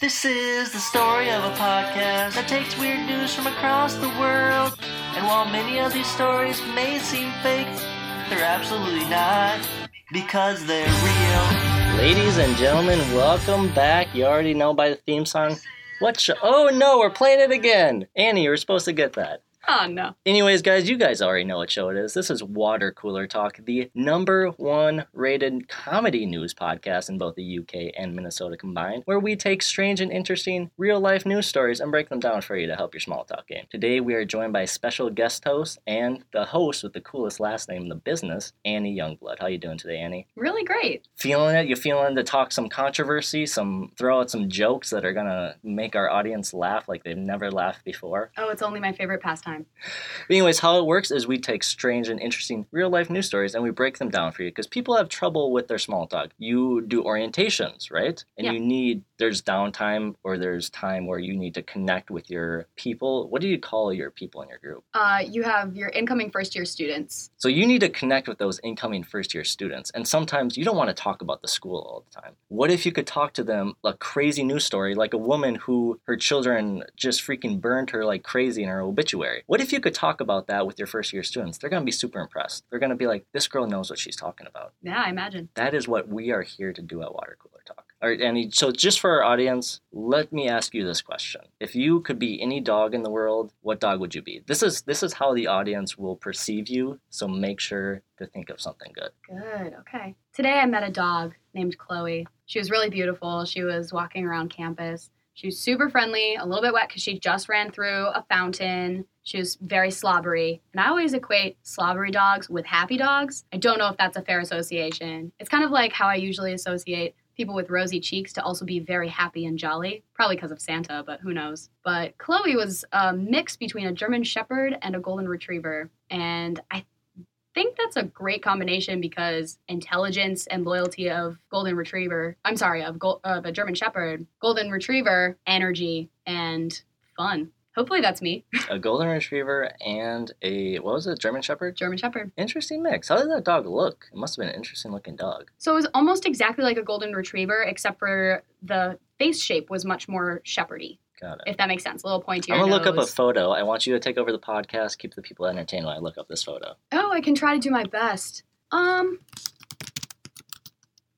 This is the story of a podcast that takes weird news from across the world. And while many of these stories may seem fake, they're absolutely not because they're real. Ladies and gentlemen, welcome back. You already know by the theme song. What show? Oh no, we're playing it again. Annie, you were supposed to get that. Oh no. Anyways, guys, you guys already know what show it is. This is Water Cooler Talk, the number one rated comedy news podcast in both the UK and Minnesota combined, where we take strange and interesting real life news stories and break them down for you to help your small talk game. Today, we are joined by special guest host and the host with the coolest last name in the business, Annie Youngblood. How you doing today, Annie? Really great. Feeling it? You feeling to talk some controversy, some throw out some jokes that are gonna make our audience laugh like they've never laughed before? Oh, it's only my favorite pastime. But anyways, how it works is we take strange and interesting real life news stories and we break them down for you because people have trouble with their small talk. You do orientations, right? And Yeah. you need there's downtime or there's time where you need to connect with your people. What do you call your people in your group? Uh, you have your incoming first year students. So you need to connect with those incoming first year students. And sometimes you don't want to talk about the school all the time. What if you could talk to them a crazy news story, like a woman who her children just freaking burned her like crazy in her obituary? What if you could talk about that with your first year students? They're going to be super impressed. They're going to be like, this girl knows what she's talking about. Yeah, I imagine. That is what we are here to do at Water Cooler Talk. All right, Annie, so just for our audience, let me ask you this question. If you could be any dog in the world, what dog would you be? This is this is how the audience will perceive you, so make sure to think of something good. Good. Okay. Today I met a dog named Chloe. She was really beautiful. She was walking around campus. She was super friendly, a little bit wet because she just ran through a fountain. She was very slobbery. And I always equate slobbery dogs with happy dogs. I don't know if that's a fair association. It's kind of like how I usually associate people with rosy cheeks to also be very happy and jolly. Probably because of Santa, but who knows. But Chloe was a mix between a German Shepherd and a Golden Retriever. And I think that's a great combination because intelligence and loyalty of golden retriever i'm sorry of, Gol- of a german shepherd golden retriever energy and fun hopefully that's me A golden retriever and a what was it, German shepherd? german shepherd Interesting mix. How did that dog look? It must have been an interesting looking dog. so it was almost exactly like a golden retriever except for the face shape was much more shepherdy Got it. if that makes sense a little pointier I'm gonna look up a photo. I want you to take over the podcast, keep the people entertained while I look up this photo. oh i can try to do my best um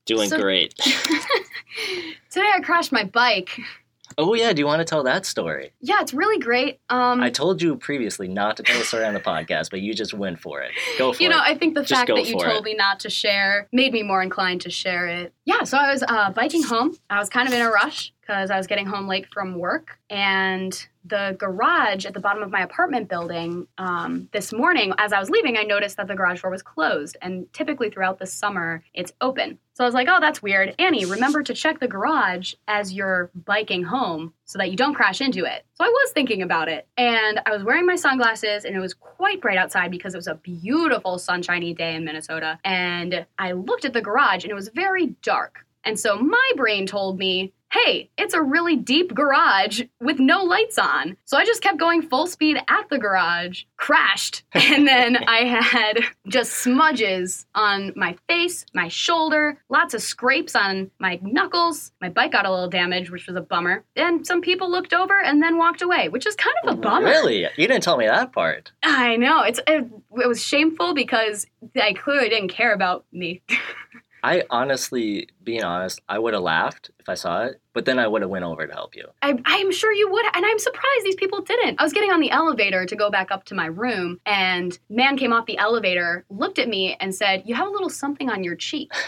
Doing So- great. today i crashed my bike oh yeah, do you want to tell that story? yeah it's really great um I told you previously not to tell the story on the podcast, but you just went for it. Go for it. you know. I think the Just fact that you told me not to share made me more inclined to share it. Yeah, so I was uh, biking home. I was kind of in a rush because I was getting home late from work, and the garage at the bottom of my apartment building um, this morning, as I was leaving, I noticed that the garage door was closed, and typically throughout the summer, it's open. So I was like, oh, that's weird. Annie, remember to check the garage as you're biking home so that you don't crash into it. So I was thinking about it. And I was wearing my sunglasses, and it was quite bright outside because it was a beautiful sunshiny day in Minnesota. And I looked at the garage, and it was very dark. And so my brain told me, hey, it's a really deep garage with no lights on. So I just kept going full speed at the garage, crashed, and then I had just smudges on my face, my shoulder, lots of scrapes on my knuckles. My bike got a little damaged, which was a bummer. And some people looked over and then walked away, which is kind of a bummer. Really? You didn't tell me that part. I know. It's it, it was shameful because I clearly didn't care about me. I honestly, being honest, I would have laughed if I saw it, but then I would have went over to help you. I, I'm sure you would, and I'm surprised these people didn't. I was getting on the elevator to go back up to my room, and man came off the elevator, looked at me, and said, "You have a little something on your cheek."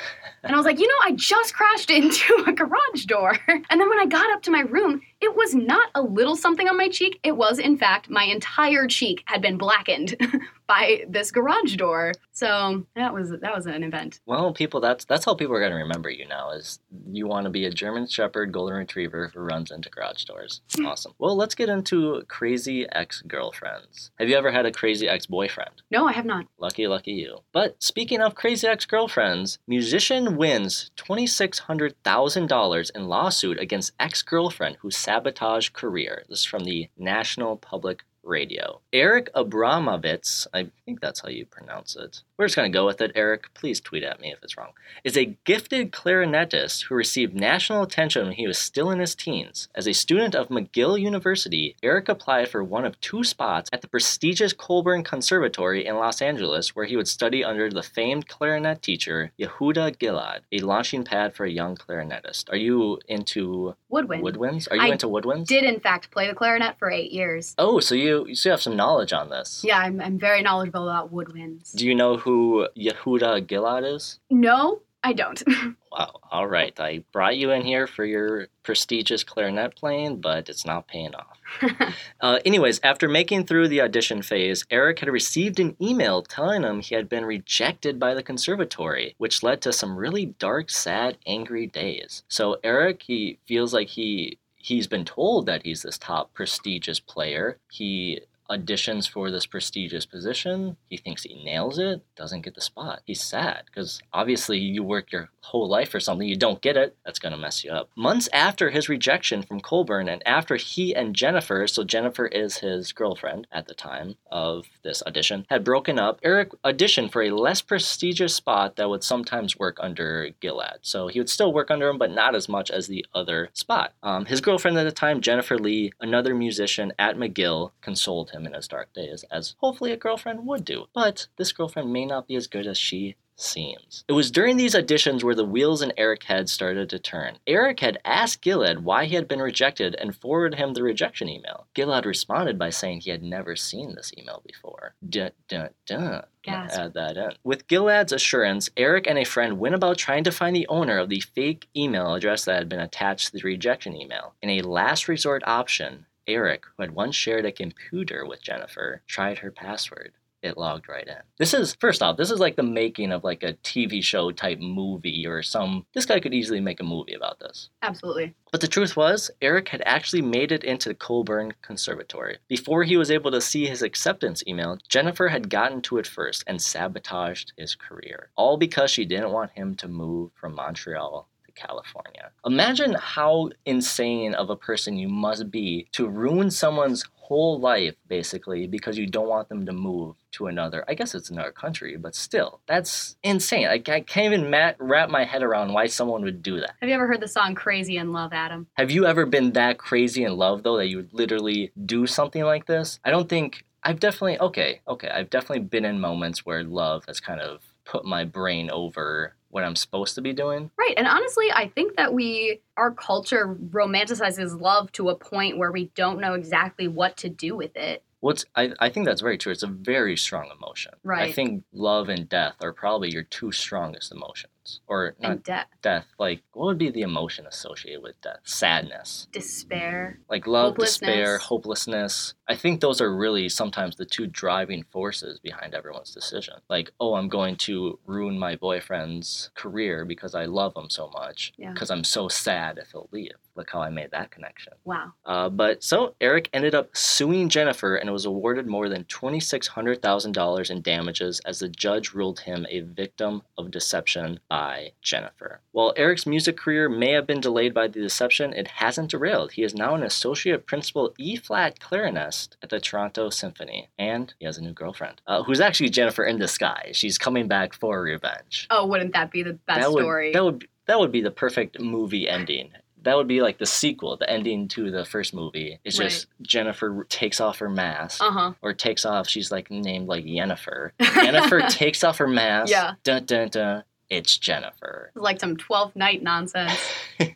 And I was like, "You know, I just crashed into a garage door." And then when I got up to my room, it was not a little something on my cheek. It was, in fact, my entire cheek had been blackened by this garage door. So that was that was an event. Well, people, that's that's how people are gonna remember you now. Is you want to be a German Shepherd Golden Retriever who runs into garage doors. Awesome. Well, let's get into crazy ex girlfriends. Have you ever had a crazy ex boyfriend? No, I have not. Lucky, lucky you. But speaking of crazy ex girlfriends, musician wins $2,600,000 in lawsuit against ex girlfriend who sabotaged career. This is from the National Public Radio. Eric Abramovitz, I think that's how you pronounce it. We're just going to go with it, Eric. Please tweet at me if it's wrong. Is a gifted clarinetist who received national attention when he was still in his teens. As a student of McGill University, Eric applied for one of two spots at the prestigious Colburn Conservatory in Los Angeles, where he would study under the famed clarinet teacher Yehuda Gilad, a launching pad for a young clarinetist. Are you into Woodwind. woodwinds? Are you I into woodwinds? Did in fact play the clarinet for eight years. Oh, so you you still have some knowledge on this. Yeah, I'm, I'm very knowledgeable about woodwinds. Do you know who Yehuda Gilad is? No, I don't. Wow. All right. I brought you in here for your prestigious clarinet playing, but it's not paying off. Uh, anyways, after making through the audition phase, Eric had received an email telling him he had been rejected by the conservatory, which led to some really dark, sad, angry days. So Eric, he feels like he he's been told that he's this top prestigious player. He auditions for this prestigious position. He thinks he nails it, doesn't get the spot. He's sad because obviously you work your whole life for something, you don't get it, that's going to mess you up. Months after his rejection from Colburn and after he and Jennifer, so Jennifer is his girlfriend at the time of this audition, had broken up, Eric auditioned for a less prestigious spot that would sometimes work under Gilad. So he would still work under him, but not as much as the other spot. Um, his girlfriend at the time, Jennifer Lee, another musician at McGill, consoled him in his dark days, as hopefully a girlfriend would do. But this girlfriend may not be as good as she seems. It was during these auditions where the wheels in Eric's head started to turn. Eric had asked Gilad why he had been rejected and forwarded him the rejection email. Gilad responded by saying he had never seen this email before. Dun dun dun. Gasp. Add that in. With Gilad's assurance, Eric and a friend went about trying to find the owner of the fake email address that had been attached to the rejection email. In a last resort option, Eric, who had once shared a computer with Jennifer, tried her password. It logged right in. This is first off, this is like the making of like a TV show type movie or some. This guy could easily make a movie about this. Absolutely. But the truth was, Eric had actually made it into the Colburn Conservatory. Before he was able to see his acceptance email, Jennifer had gotten to it first and sabotaged his career. All because she didn't want him to move from Montreal California. Imagine how insane of a person you must be to ruin someone's whole life, basically, because you don't want them to move to another. I guess it's another country, but still, that's insane. I, I can't even ma- wrap my head around why someone would do that. Have you ever heard the song Crazy in Love, Adam? Have you ever been that crazy in love though that you would literally do something like this? I don't think I've definitely okay, okay. I've definitely been in moments where love has kind of put my brain over what I'm supposed to be doing. Right. And honestly, I think that we, our culture romanticizes love to a point where we don't know exactly what to do with it. What's I, I think that's very true. It's a very strong emotion. Right. I think love and death are probably your two strongest emotions. Or not And death, death, like what would be the emotion associated with death? Sadness. despair. like love, despair, Hopelessness. hopelessness. I think those are really sometimes the two driving forces behind everyone's decision. Like, oh, I'm going to ruin my boyfriend's career because I love him so much. Yeah. Because I'm so sad if he'll leave. Look how I made that connection. Wow. Uh, but so Eric ended up suing Jennifer and was awarded more than $2,600,000 in damages as the judge ruled him a victim of deception by Jennifer. While Eric's music career may have been delayed by the deception, it hasn't derailed. He is now an associate principal E flat clarinist at the Toronto Symphony, and he has a new girlfriend, uh, who's actually Jennifer in disguise. She's coming back for revenge. Oh, wouldn't that be the best that would, story? That would that would be the perfect movie ending. That would be like the sequel, the ending to the first movie. It's just Jennifer takes off her mask. uh huh. Or takes off, she's like named like Jennifer. Jennifer takes off her mask. Yeah. Dun dun dun. It's Jennifer. like some 12th night nonsense.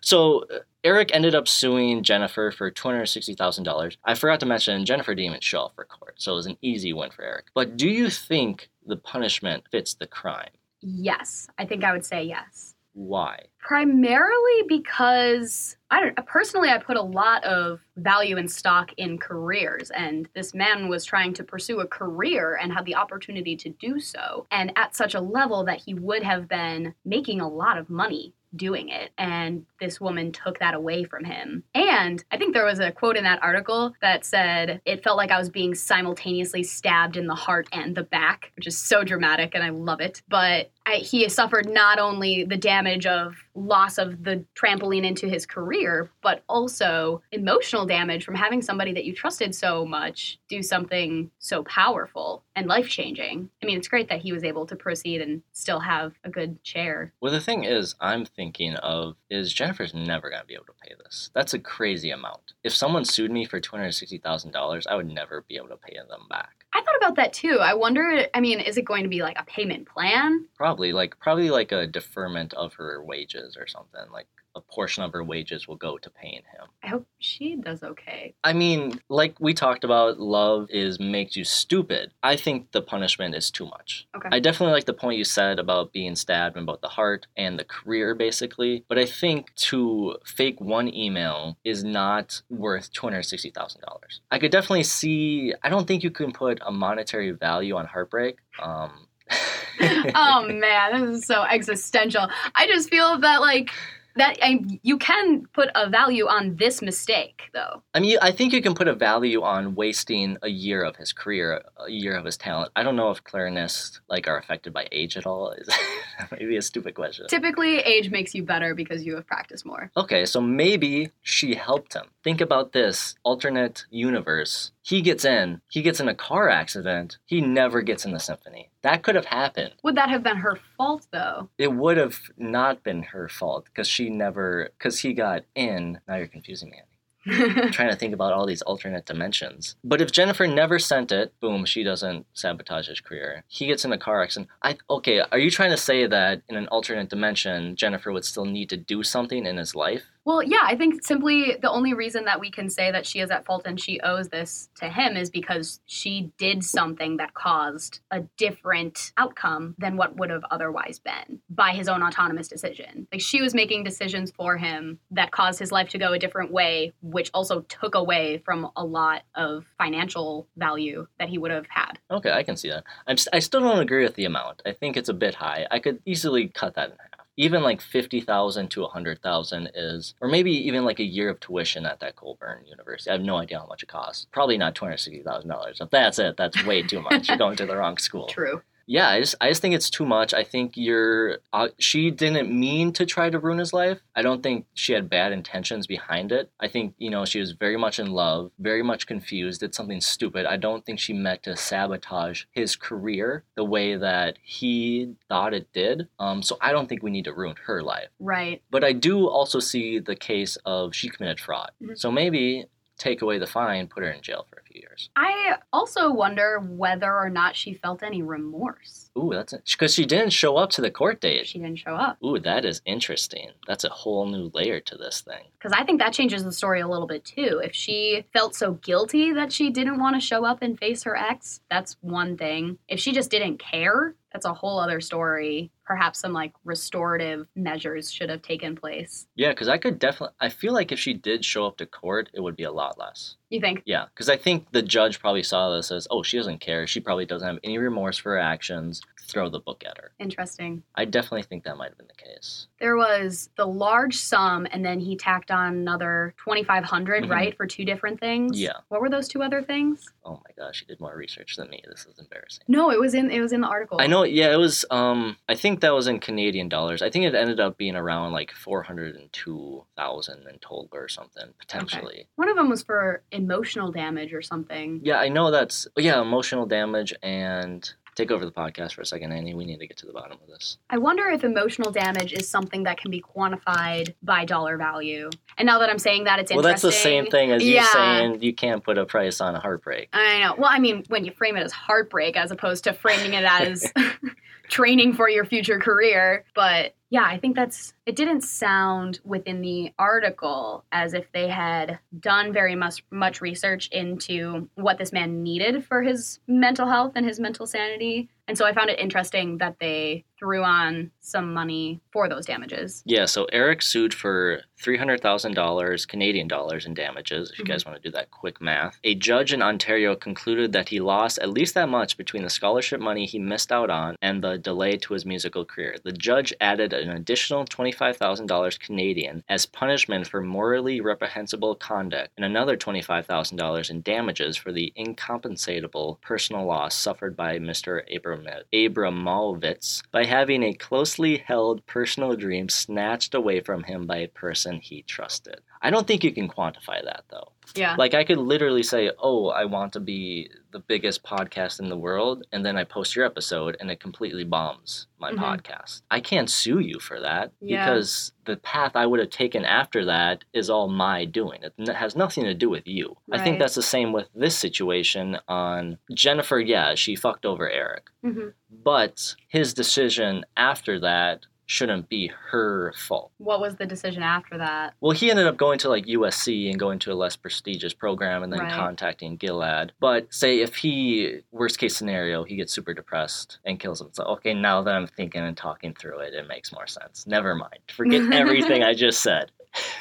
So uh, Eric ended up suing Jennifer for two hundred sixty thousand dollars. I forgot to mention Jennifer didn't even show up for court, so it was an easy win for Eric. But do you think the punishment fits the crime? Yes, I think I would say yes. Why? Primarily because I don't personally I put a lot of value and stock in careers and this man was trying to pursue a career and had the opportunity to do so and at such a level that he would have been making a lot of money doing it and this woman took that away from him. And I think there was a quote in that article that said, It felt like I was being simultaneously stabbed in the heart and the back, which is so dramatic and I love it. But I, he suffered not only the damage of loss of the trampoline into his career, but also emotional damage from having somebody that you trusted so much do something so powerful and life changing. I mean, it's great that he was able to proceed and still have a good chair. Well, the thing is, I'm thinking of is Jennifer's never going to be able to pay this. That's a crazy amount. If someone sued me for $260,000, I would never be able to pay them back. I thought about that too. I wonder, I mean, is it going to be like a payment plan? Probably like probably like a deferment of her wages or something. Like a portion of her wages will go to paying him. I hope she does okay. I mean, like we talked about, love is makes you stupid. I think the punishment is too much. Okay. I definitely like the point you said about being stabbed and about the heart and the career, basically. But I think to fake one email is not worth two hundred sixty thousand dollars. I could definitely see. I don't think you can put a monetary value on heartbreak. Um, oh man, this is so existential. I just feel that like that I, you can put a value on this mistake though. I mean, I think you can put a value on wasting a year of his career, a year of his talent. I don't know if clarinets like are affected by age at all. Is maybe a stupid question. Typically, age makes you better because you have practiced more. Okay, so maybe she helped him. Think about this alternate universe. He gets in, he gets in a car accident, he never gets in the symphony. That could have happened. Would that have been her fault though? It would have not been her fault because she never, because he got in. Now you're confusing me. Trying to think about all these alternate dimensions. But if Jennifer never sent it, boom, she doesn't sabotage his career. He gets in a car accident. I okay, are you trying to say that in an alternate dimension, Jennifer would still need to do something in his life? Well, yeah, I think simply the only reason that we can say that she is at fault and she owes this to him is because she did something that caused a different outcome than what would have otherwise been by his own autonomous decision. Like she was making decisions for him that caused his life to go a different way, which also took away from a lot of financial value that he would have had. Okay, I can see that. I'm st- I still don't agree with the amount. I think it's a bit high. I could easily cut that in half. Even like fifty thousand to a hundred thousand is, or maybe even like a year of tuition at that Colburn University. I have no idea how much it costs. Probably not two hundred sixty thousand dollars. If that's it, that's way too much. You're going to the wrong school. True. Yeah, I just I just think it's too much. I think you're uh, she didn't mean to try to ruin his life. I don't think she had bad intentions behind it. I think, you know, she was very much in love, very much confused, did something stupid. I don't think she meant to sabotage his career the way that he thought it did. Um so I don't think we need to ruin her life. Right. But I do also see the case of she committed fraud. Mhm. So maybe take away the fine, put her in jail for a few years. I also wonder whether or not she felt any remorse. Ooh, that's because she didn't show up to the court date. She didn't show up. Ooh, that is interesting. That's a whole new layer to this thing. Because I think that changes the story a little bit too. If she felt so guilty that she didn't want to show up and face her ex, that's one thing. If she just didn't care, that's a whole other story. Perhaps some like restorative measures should have taken place. Yeah, because I could definitely. I feel like if she did show up to court, it would be a lot less. You think? Yeah, because I think the judge probably saw this as, oh, she doesn't care. She probably doesn't have any remorse for her actions. Throw the book at her. Interesting. I definitely think that might have been the case. There was the large sum, and then he tacked on another 2500 Mhm. right, for two different things? Yeah. What were those two other things? Oh my gosh, she did more research than me. This is embarrassing. No, it was in it was in the article. I know. Yeah, it was. Um, I think that was in Canadian dollars. I think it ended up being around like four hundred and two thousand in total or something potentially. Okay. One of them was for emotional damage or something. Yeah, I know that's yeah emotional damage and take over the podcast for a second, Annie. We need to get to the bottom of this. I wonder if emotional damage is something that can be quantified by dollar value. And now that I'm saying that, it's Well, that's the same thing as you Yeah. saying you can't put a price on a heartbreak. I know. Well, I mean, when you frame it as heartbreak as opposed to framing it as training for your future career. But yeah, I think that's, it didn't sound within the article as if they had done very much, much research into what this man needed for his mental health and his mental sanity. And so I found it interesting that they threw on some money for those damages. Yeah, so Eric sued for $300,000 Canadian dollars in damages, if you Mhm. guys want to do that quick math. A judge in Ontario concluded that he lost at least that much between the scholarship money he missed out on and the delay to his musical career. The judge added an additional $25,000 Canadian as punishment for morally reprehensible conduct and another $25,000 in damages for the incompensable personal loss suffered by Mr. Abram- Abramovitz by having a closely held personal dream snatched away from him by a person he trusted. I don't think you can quantify that though. Yeah. Like I could literally say, "Oh, I want to be the biggest podcast in the world," and then I post your episode and it completely bombs my Mhm. podcast. I can't sue you for that Yeah. because the path I would have taken after that is all my doing. It has nothing to do with you. I think that's the same with this situation on Jennifer. Yeah, she fucked over Eric, hmm but his decision after that shouldn't be her fault. What was the decision after that? Well, he ended up going to like USC and going to a less prestigious program and then Right. contacting Gilad. But say if he, worst case scenario, he gets super depressed and kills himself. Okay, now that I'm thinking and talking through it, it makes more sense. Never mind. Forget everything I just said.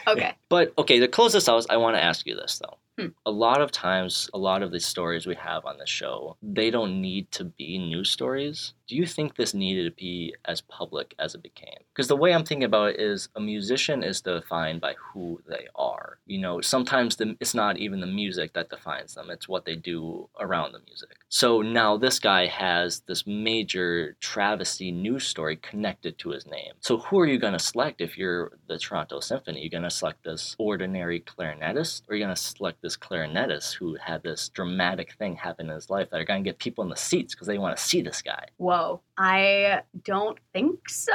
Okay. But okay, to close this out, I want to ask you this though. Hmm. A lot of times, a lot of the stories we have on the show, they don't need to be news stories. Do you think this needed to be as public as it became? Because the way I'm thinking about it is a musician is defined by who they are. You know, sometimes the, it's not even the music that defines them, it's what they do around the music. So now this guy has this major travesty news story connected to his name. So who are you going to select if you're the Toronto Symphony? You're going to select this ordinary clarinetist, or you're going to select this clarinetist who had this dramatic thing happen in his life that are going to get people in the seats because they want to see this guy? Whoa. I don't think so.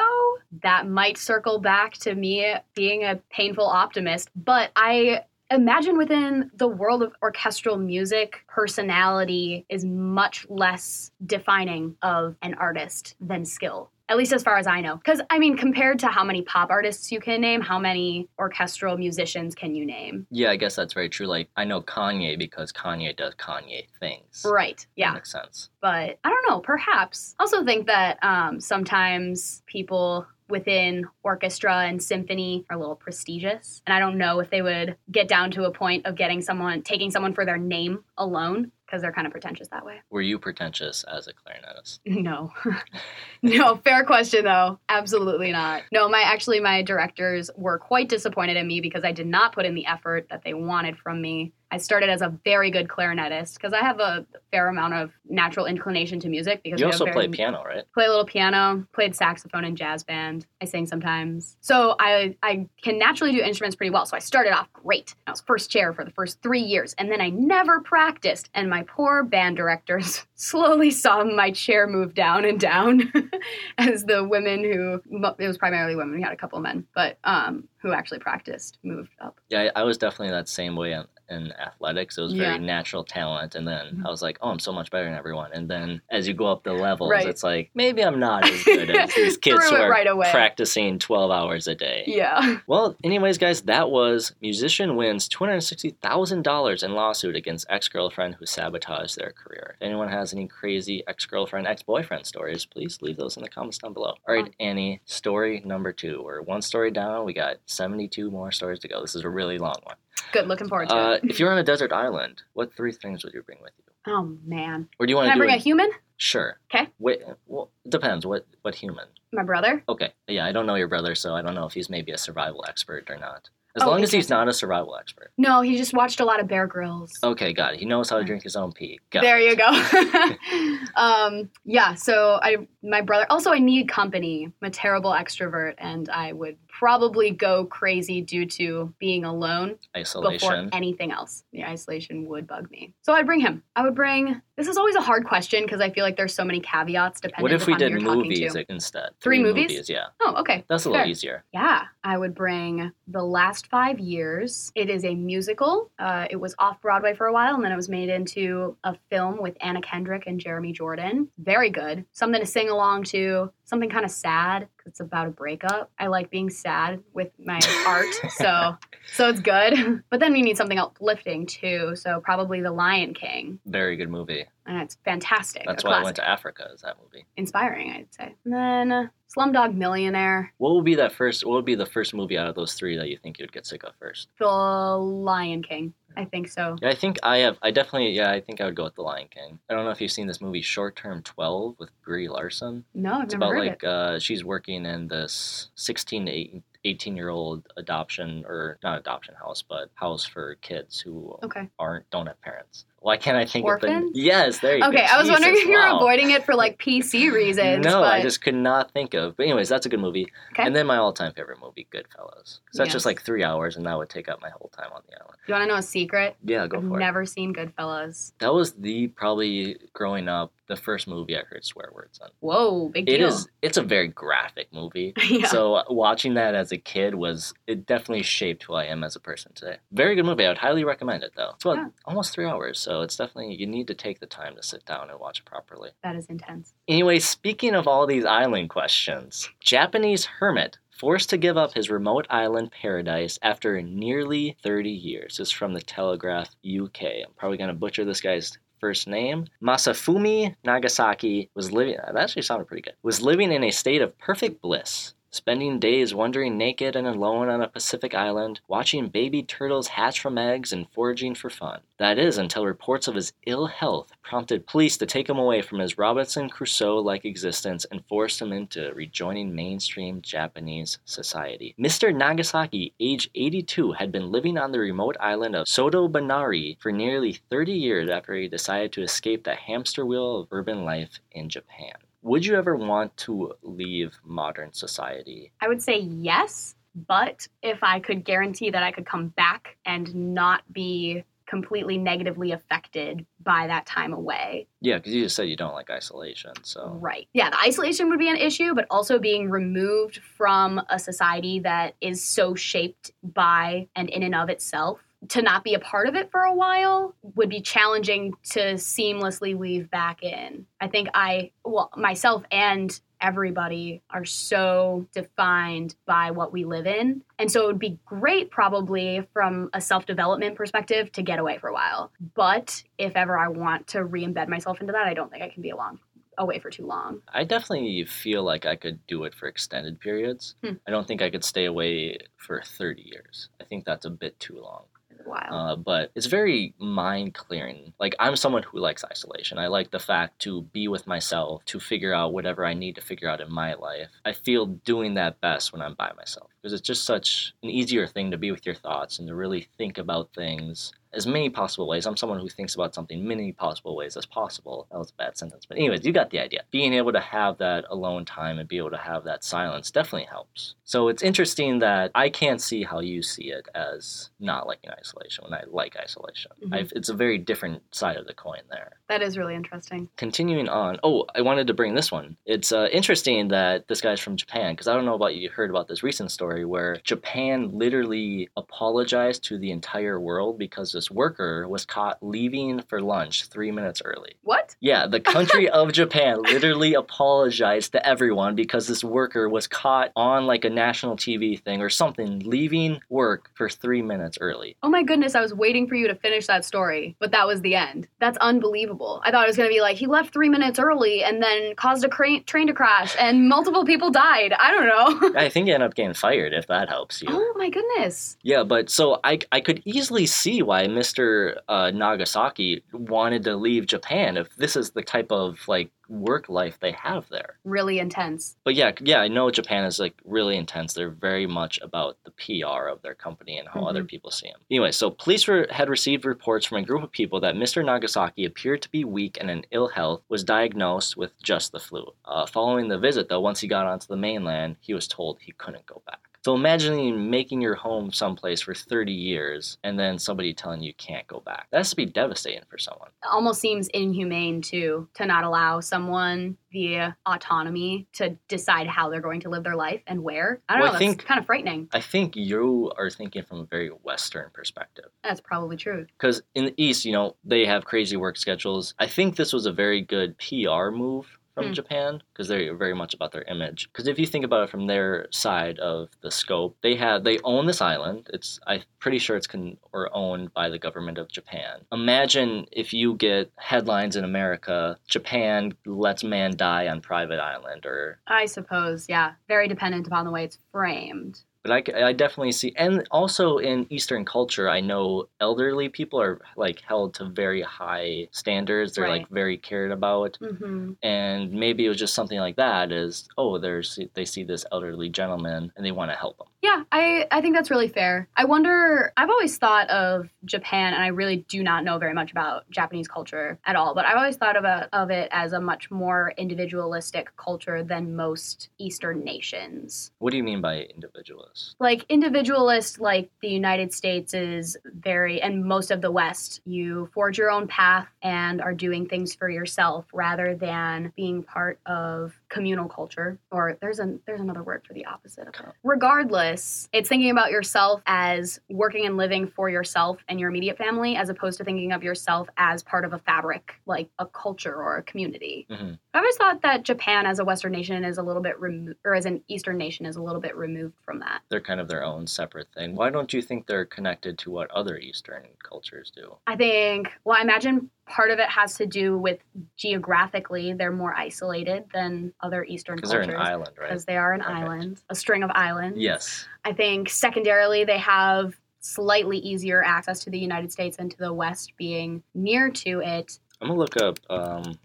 That might circle back to me being a painful optimist, but I imagine within the world of orchestral music, personality is much less defining of an artist than skill. At least as far as I know. Because, I mean, compared to how many pop artists you can name, how many orchestral musicians can you name? Yeah, I guess that's very true. Like, I know Kanye because Kanye does Kanye things. Right. Yeah. That makes sense. but I don't know, perhaps. I also think that um, sometimes people within orchestra and symphony are a little prestigious. And I don't know if they would get down to a point of getting someone, taking someone for their name alone, because they're kind of pretentious that way. Were you pretentious as a clarinetist? No. no, fair question though. Absolutely not. No, my actually my directors were quite disappointed in me because I did not put in the effort that they wanted from me. I started as a very good clarinetist because I have a fair amount of natural inclination to music because You also very, play piano, right? play a little piano, played saxophone in jazz band. I sing sometimes. So I I can naturally do instruments pretty well. So I started off great. I was first chair for the first 3 years and then I never practiced and my poor band directors slowly saw my chair move down and down as the women who it was primarily women, we had a couple of men, but um who actually practiced moved up. Yeah, I I was definitely that same way in, in athletics. It was very Yeah. natural talent, and then Mhm. I was like, "Oh, I'm so much better than everyone." And then as you go up the levels, Right. it's like maybe I'm not as good as these kids who are right away. practicing 12 hours a day. Yeah. Well, anyways, guys, that was musician wins two hundred sixty thousand dollars in lawsuit against ex girlfriend who sabotaged their career. If anyone has any crazy ex girlfriend, ex boyfriend stories, please leave those in the comments down below. All right, Annie, story number two. We're one story down. We got seventy two more stories to go. This is a really long one. Good, looking forward to Uh, it. if you're on a desert island, what three things would you bring with you? Oh man. Or do you want to bring a it? human? Sure. 'Kay. Wait. Well, depends. What what human? My brother? Okay. Yeah, I don't know your brother, so I don't know if he's maybe a survival expert or not. As Oh, long as he's not a survival expert. No, he just watched a lot of Bear Grylls. Okay, got it. He knows how to drink his own pee. Got there it. you go. um, yeah, so I my brother also I need company. I'm a terrible extrovert and I would probably go crazy due to being alone isolation before anything else. The isolation would bug me. So I'd bring him. I would bring this is always a hard question because I feel like there's so many caveats depending on What if we did movies instead? Three movies? Yeah, Oh, okay. that's a little easier. Yeah, I would bring The Last Five Years. It is a musical. Uh, it was off Broadway for a while, and then it was made into a film with Anna Kendrick and Jeremy Jordan. Very good. Something to sing along to. Something kind of sad it's about a breakup. I like being sad with my art, so so it's good. But then we need something uplifting too. So probably The Lion King, Very good movie. and it's fantastic. That's why I went to Africa. Is that movie? inspiring, I'd say. And then uh, Slumdog Millionaire, What would be that first? What would be the first movie out of those three that you think you'd get sick of first? The Lion King. I think so. Yeah, I think I have. I definitely. Yeah, I think I would go with The Lion King. I don't know if you've seen this movie, Short Term Twelve, with Brie Larson. No, I've It's never about heard like uh, she's working in this 16 to 18 year old adoption or not adoption house, but house for kids who. Okay. aren't don't have parents. Why can't I think of the Yes, there you go. Okay, I was wondering Jesus, if you were wow. avoiding it for like PC reasons. No, but... I just could not think of. But anyways, that's a good movie. Okay. And then my all-time favorite movie, Goodfellas. So that's Yes. just like three hours, and that would take up my whole time on the island. You want to know a secret? Yeah, go I've for it. never seen Goodfellas. That was the probably growing up the first movie I heard swear words on. Whoa, big It deal. is. It's a very graphic movie. yeah. So uh, watching that as a kid was it definitely shaped who I am as a person today. Very good movie. I would highly recommend it though. It's about Yeah. almost three hours, so it's definitely you need to take the time to sit down and watch it properly. that is intense. Anyway, speaking of all these island questions, Japanese hermit forced to give up his remote island paradise after nearly 30 years. This is from the Telegraph UK. I'm probably going to butcher this guy's first name. Masafumi Nagasaki was living that actually sounded pretty good. Was living in a state of perfect bliss. Spending days wandering naked and alone on a Pacific island, watching baby turtles hatch from eggs and foraging for fun. That is, until reports of his ill health prompted police to take him away from his Robinson Crusoe like existence and forced him into rejoining mainstream Japanese society. Mr. Nagasaki, age 82, had been living on the remote island of Sotobanari for nearly 30 years after he decided to escape the hamster wheel of urban life in Japan. Would you ever want to leave modern society? I would say yes, but if I could guarantee that I could come back and not be completely negatively affected by that time away. Yeah, because you just said you don't like isolation, so. Right. Yeah, the isolation would be an issue, but also being removed from a society that is so shaped by and in and of itself. To not be a part of it for a while would be challenging to seamlessly weave back in. I think I, well, myself and everybody are so defined by what we live in. And so it would be great, probably from a self development perspective, to get away for a while. But if ever I want to re embed myself into that, I don't think I can be along away for too long. I definitely feel like I could do it for extended periods. Hmm. I don't think I could stay away for 30 years. I think that's a bit too long. Wow. Uh, but it's very mind clearing. Like, I'm someone who likes isolation. I like the fact to be with myself, to figure out whatever I need to figure out in my life. I feel doing that best when I'm by myself because it's just such an easier thing to be with your thoughts and to really think about things as many possible ways. I'm someone who thinks about something many possible ways as possible. That was a bad sentence. But, anyways, you got the idea. Being able to have that alone time and be able to have that silence definitely helps. So, it's interesting that I can't see how you see it as not liking isolation when I like isolation. Mhm. I've, it's a very different side of the coin there. that is really interesting. Continuing on, oh, I wanted to bring this one. It's uh, interesting that this guy's from Japan because I don't know about you, you heard about this recent story where Japan literally apologized to the entire world because this worker was caught leaving for lunch three minutes early. What? Yeah, the country of Japan literally apologized to everyone because this worker was caught on like a national TV thing or something leaving work for three minutes early. Oh my goodness, I was waiting for you to finish that story, but that was the end. That's unbelievable. I thought it was going to be like he left three minutes early and then caused a cra- train to crash and multiple people died. I don't know. I think he ended up getting fired if that helps you. oh my goodness. Yeah, but so I I could easily see why Mr. Uh, Nagasaki wanted to leave Japan if this is the type of like work life they have there. Really intense. But yeah, yeah, I know Japan is like really intense. They're very much about the PR of their company and how other people see them. Anyway, so police were, had received reports from a group of people that Mr. Nagasaki appeared to be weak and in ill health, was diagnosed with just the flu. Uh, following the visit, though, once he got onto the mainland, he was told he couldn't go back. So imagine making your home someplace for 30 years and then somebody telling you can't go back. That has to be devastating for someone. It almost seems inhumane too to not allow someone the autonomy to decide how they're going to live their life and where. I don't Well, know. I That's think- kind of frightening. I think you are thinking from a very Western perspective. That's probably true. because in the east you know they have crazy work schedules i think this was a very good pr move from Hmm. Japan because they're very much about their image. Because if you think about it from their side of the scope, they have they own this island. It's I'm pretty sure it's con- or owned by the government of Japan. Imagine if you get headlines in America: Japan lets man die on private island, or I suppose, yeah. Very dependent upon the way it's framed. But I, I definitely see, and also in Eastern culture, I know elderly people are like held to very high standards. They're like very cared about, hmm and maybe it was just something like that. Is oh, there's they see this elderly gentleman and they want to help him. Yeah, I, I think that's really fair. I wonder, I've always thought of Japan, and I really do not know very much about Japanese culture at all, but I've always thought about, of it as a much more individualistic culture than most Eastern nations. What do you mean by individualist? Like, individualist, like the United States is very, and most of the West, you forge your own path and are doing things for yourself rather than being part of communal culture or there's a there's another word for the opposite of it regardless it's thinking about yourself as working and living for yourself and your immediate family as opposed to thinking of yourself as part of a fabric like a culture or a community Mhm. i always thought that japan as a western nation is a little bit removed or as an eastern nation is a little bit removed from that They're kind of their own separate thing. Why don't you think they're connected to what other Eastern cultures do? i think well i imagine part of it has to do with geographically they're more isolated than other eastern Because they're an island, right? because they are an Okay. island, a string of islands. Yes. I think secondarily, they have slightly easier access to the United States and to the West being near to it, I'm gonna look up um,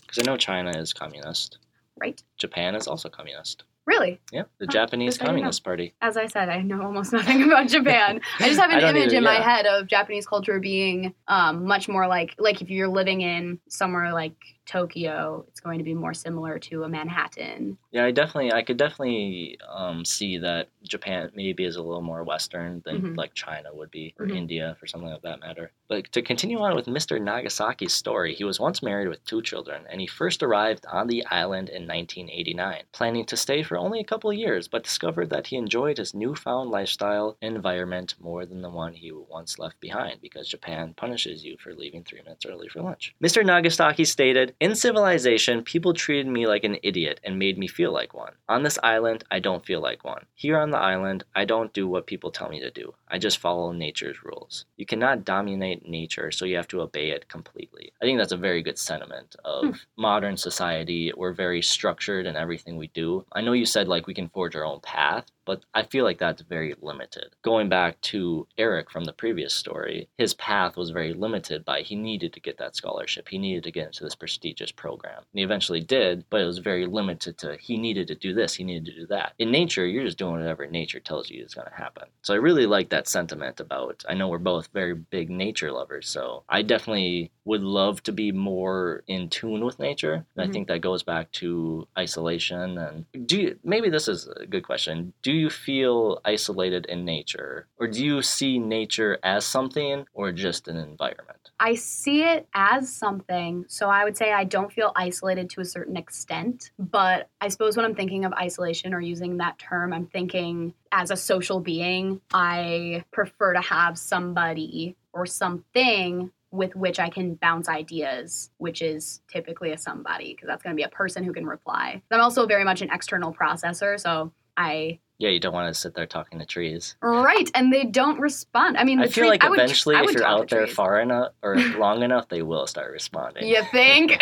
because I know China is communist. right? Japan is also communist. Really? Yeah, the Huh, Japanese this I didn't know. Communist Party. As I said, I know almost nothing about Japan. I just have an image either, in my head of Japanese culture being um, much more like like if you're living in somewhere like Tokyo, it's going to be more similar to a Manhattan. Yeah, I definitely, I could definitely um, see that Japan maybe is a little more Western than Mhm. like China would be, or Mhm. India for something of that matter. But to continue on with Mr. Nagasaki's story, he was once married with two children, and he first arrived on the island in 1989, planning to stay for only a couple of years, but discovered that he enjoyed his newfound lifestyle environment more than the one he once left behind, because Japan punishes you for leaving three minutes early for lunch. Mr. Nagasaki stated, In civilization, people treated me like an idiot and made me feel like one. On this island, I don't feel like one. Here on the island, I don't do what people tell me to do. I just follow nature's rules. You cannot dominate nature, so you have to obey it completely. I think that's a very good sentiment of Hmm. modern society. We're very structured in everything we do. I know you said like we can forge our own path, but I feel like that's very limited. Going back to Eric from the previous story, his path was very limited by he needed to get that scholarship. He needed to get into this prestigious program. And he eventually did, but it was very limited to he needed to do this, he needed to do that. In nature, you're just doing whatever nature tells you is going to happen. So I really like that sentiment about I know we're both very big nature lovers, so I definitely would love to be more in tune with nature. And I Mhm. think that goes back to isolation and do you, maybe this is a good question. Do you feel isolated in nature or do you see nature as something or just an environment? I see it as something, so I would say I don't feel isolated to a certain extent. But I suppose when I'm thinking of isolation or using that term, I'm thinking as a social being, I prefer to have somebody or something with which I can bounce ideas, which is typically a somebody, because that's going to be a person who can reply. I'm also very much an external processor, so I. Yeah, you don't want to sit there talking to trees. Right, and they don't respond. I mean, I feel tree- like I would- eventually, I if you're out there trees. far enough or long enough, they will start responding. You think?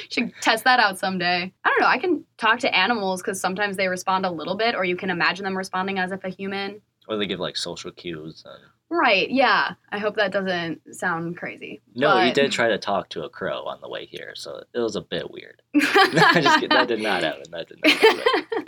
Should test that out someday. I don't know. I can talk to animals because sometimes they respond a little bit, or you can imagine them responding as if a human. Or they give like social cues. And... Right. Yeah. I hope that doesn't sound crazy. No, you But- did try to talk to a crow on the way here, so it was a bit weird. Just kidding. That did not happen. That did not happen.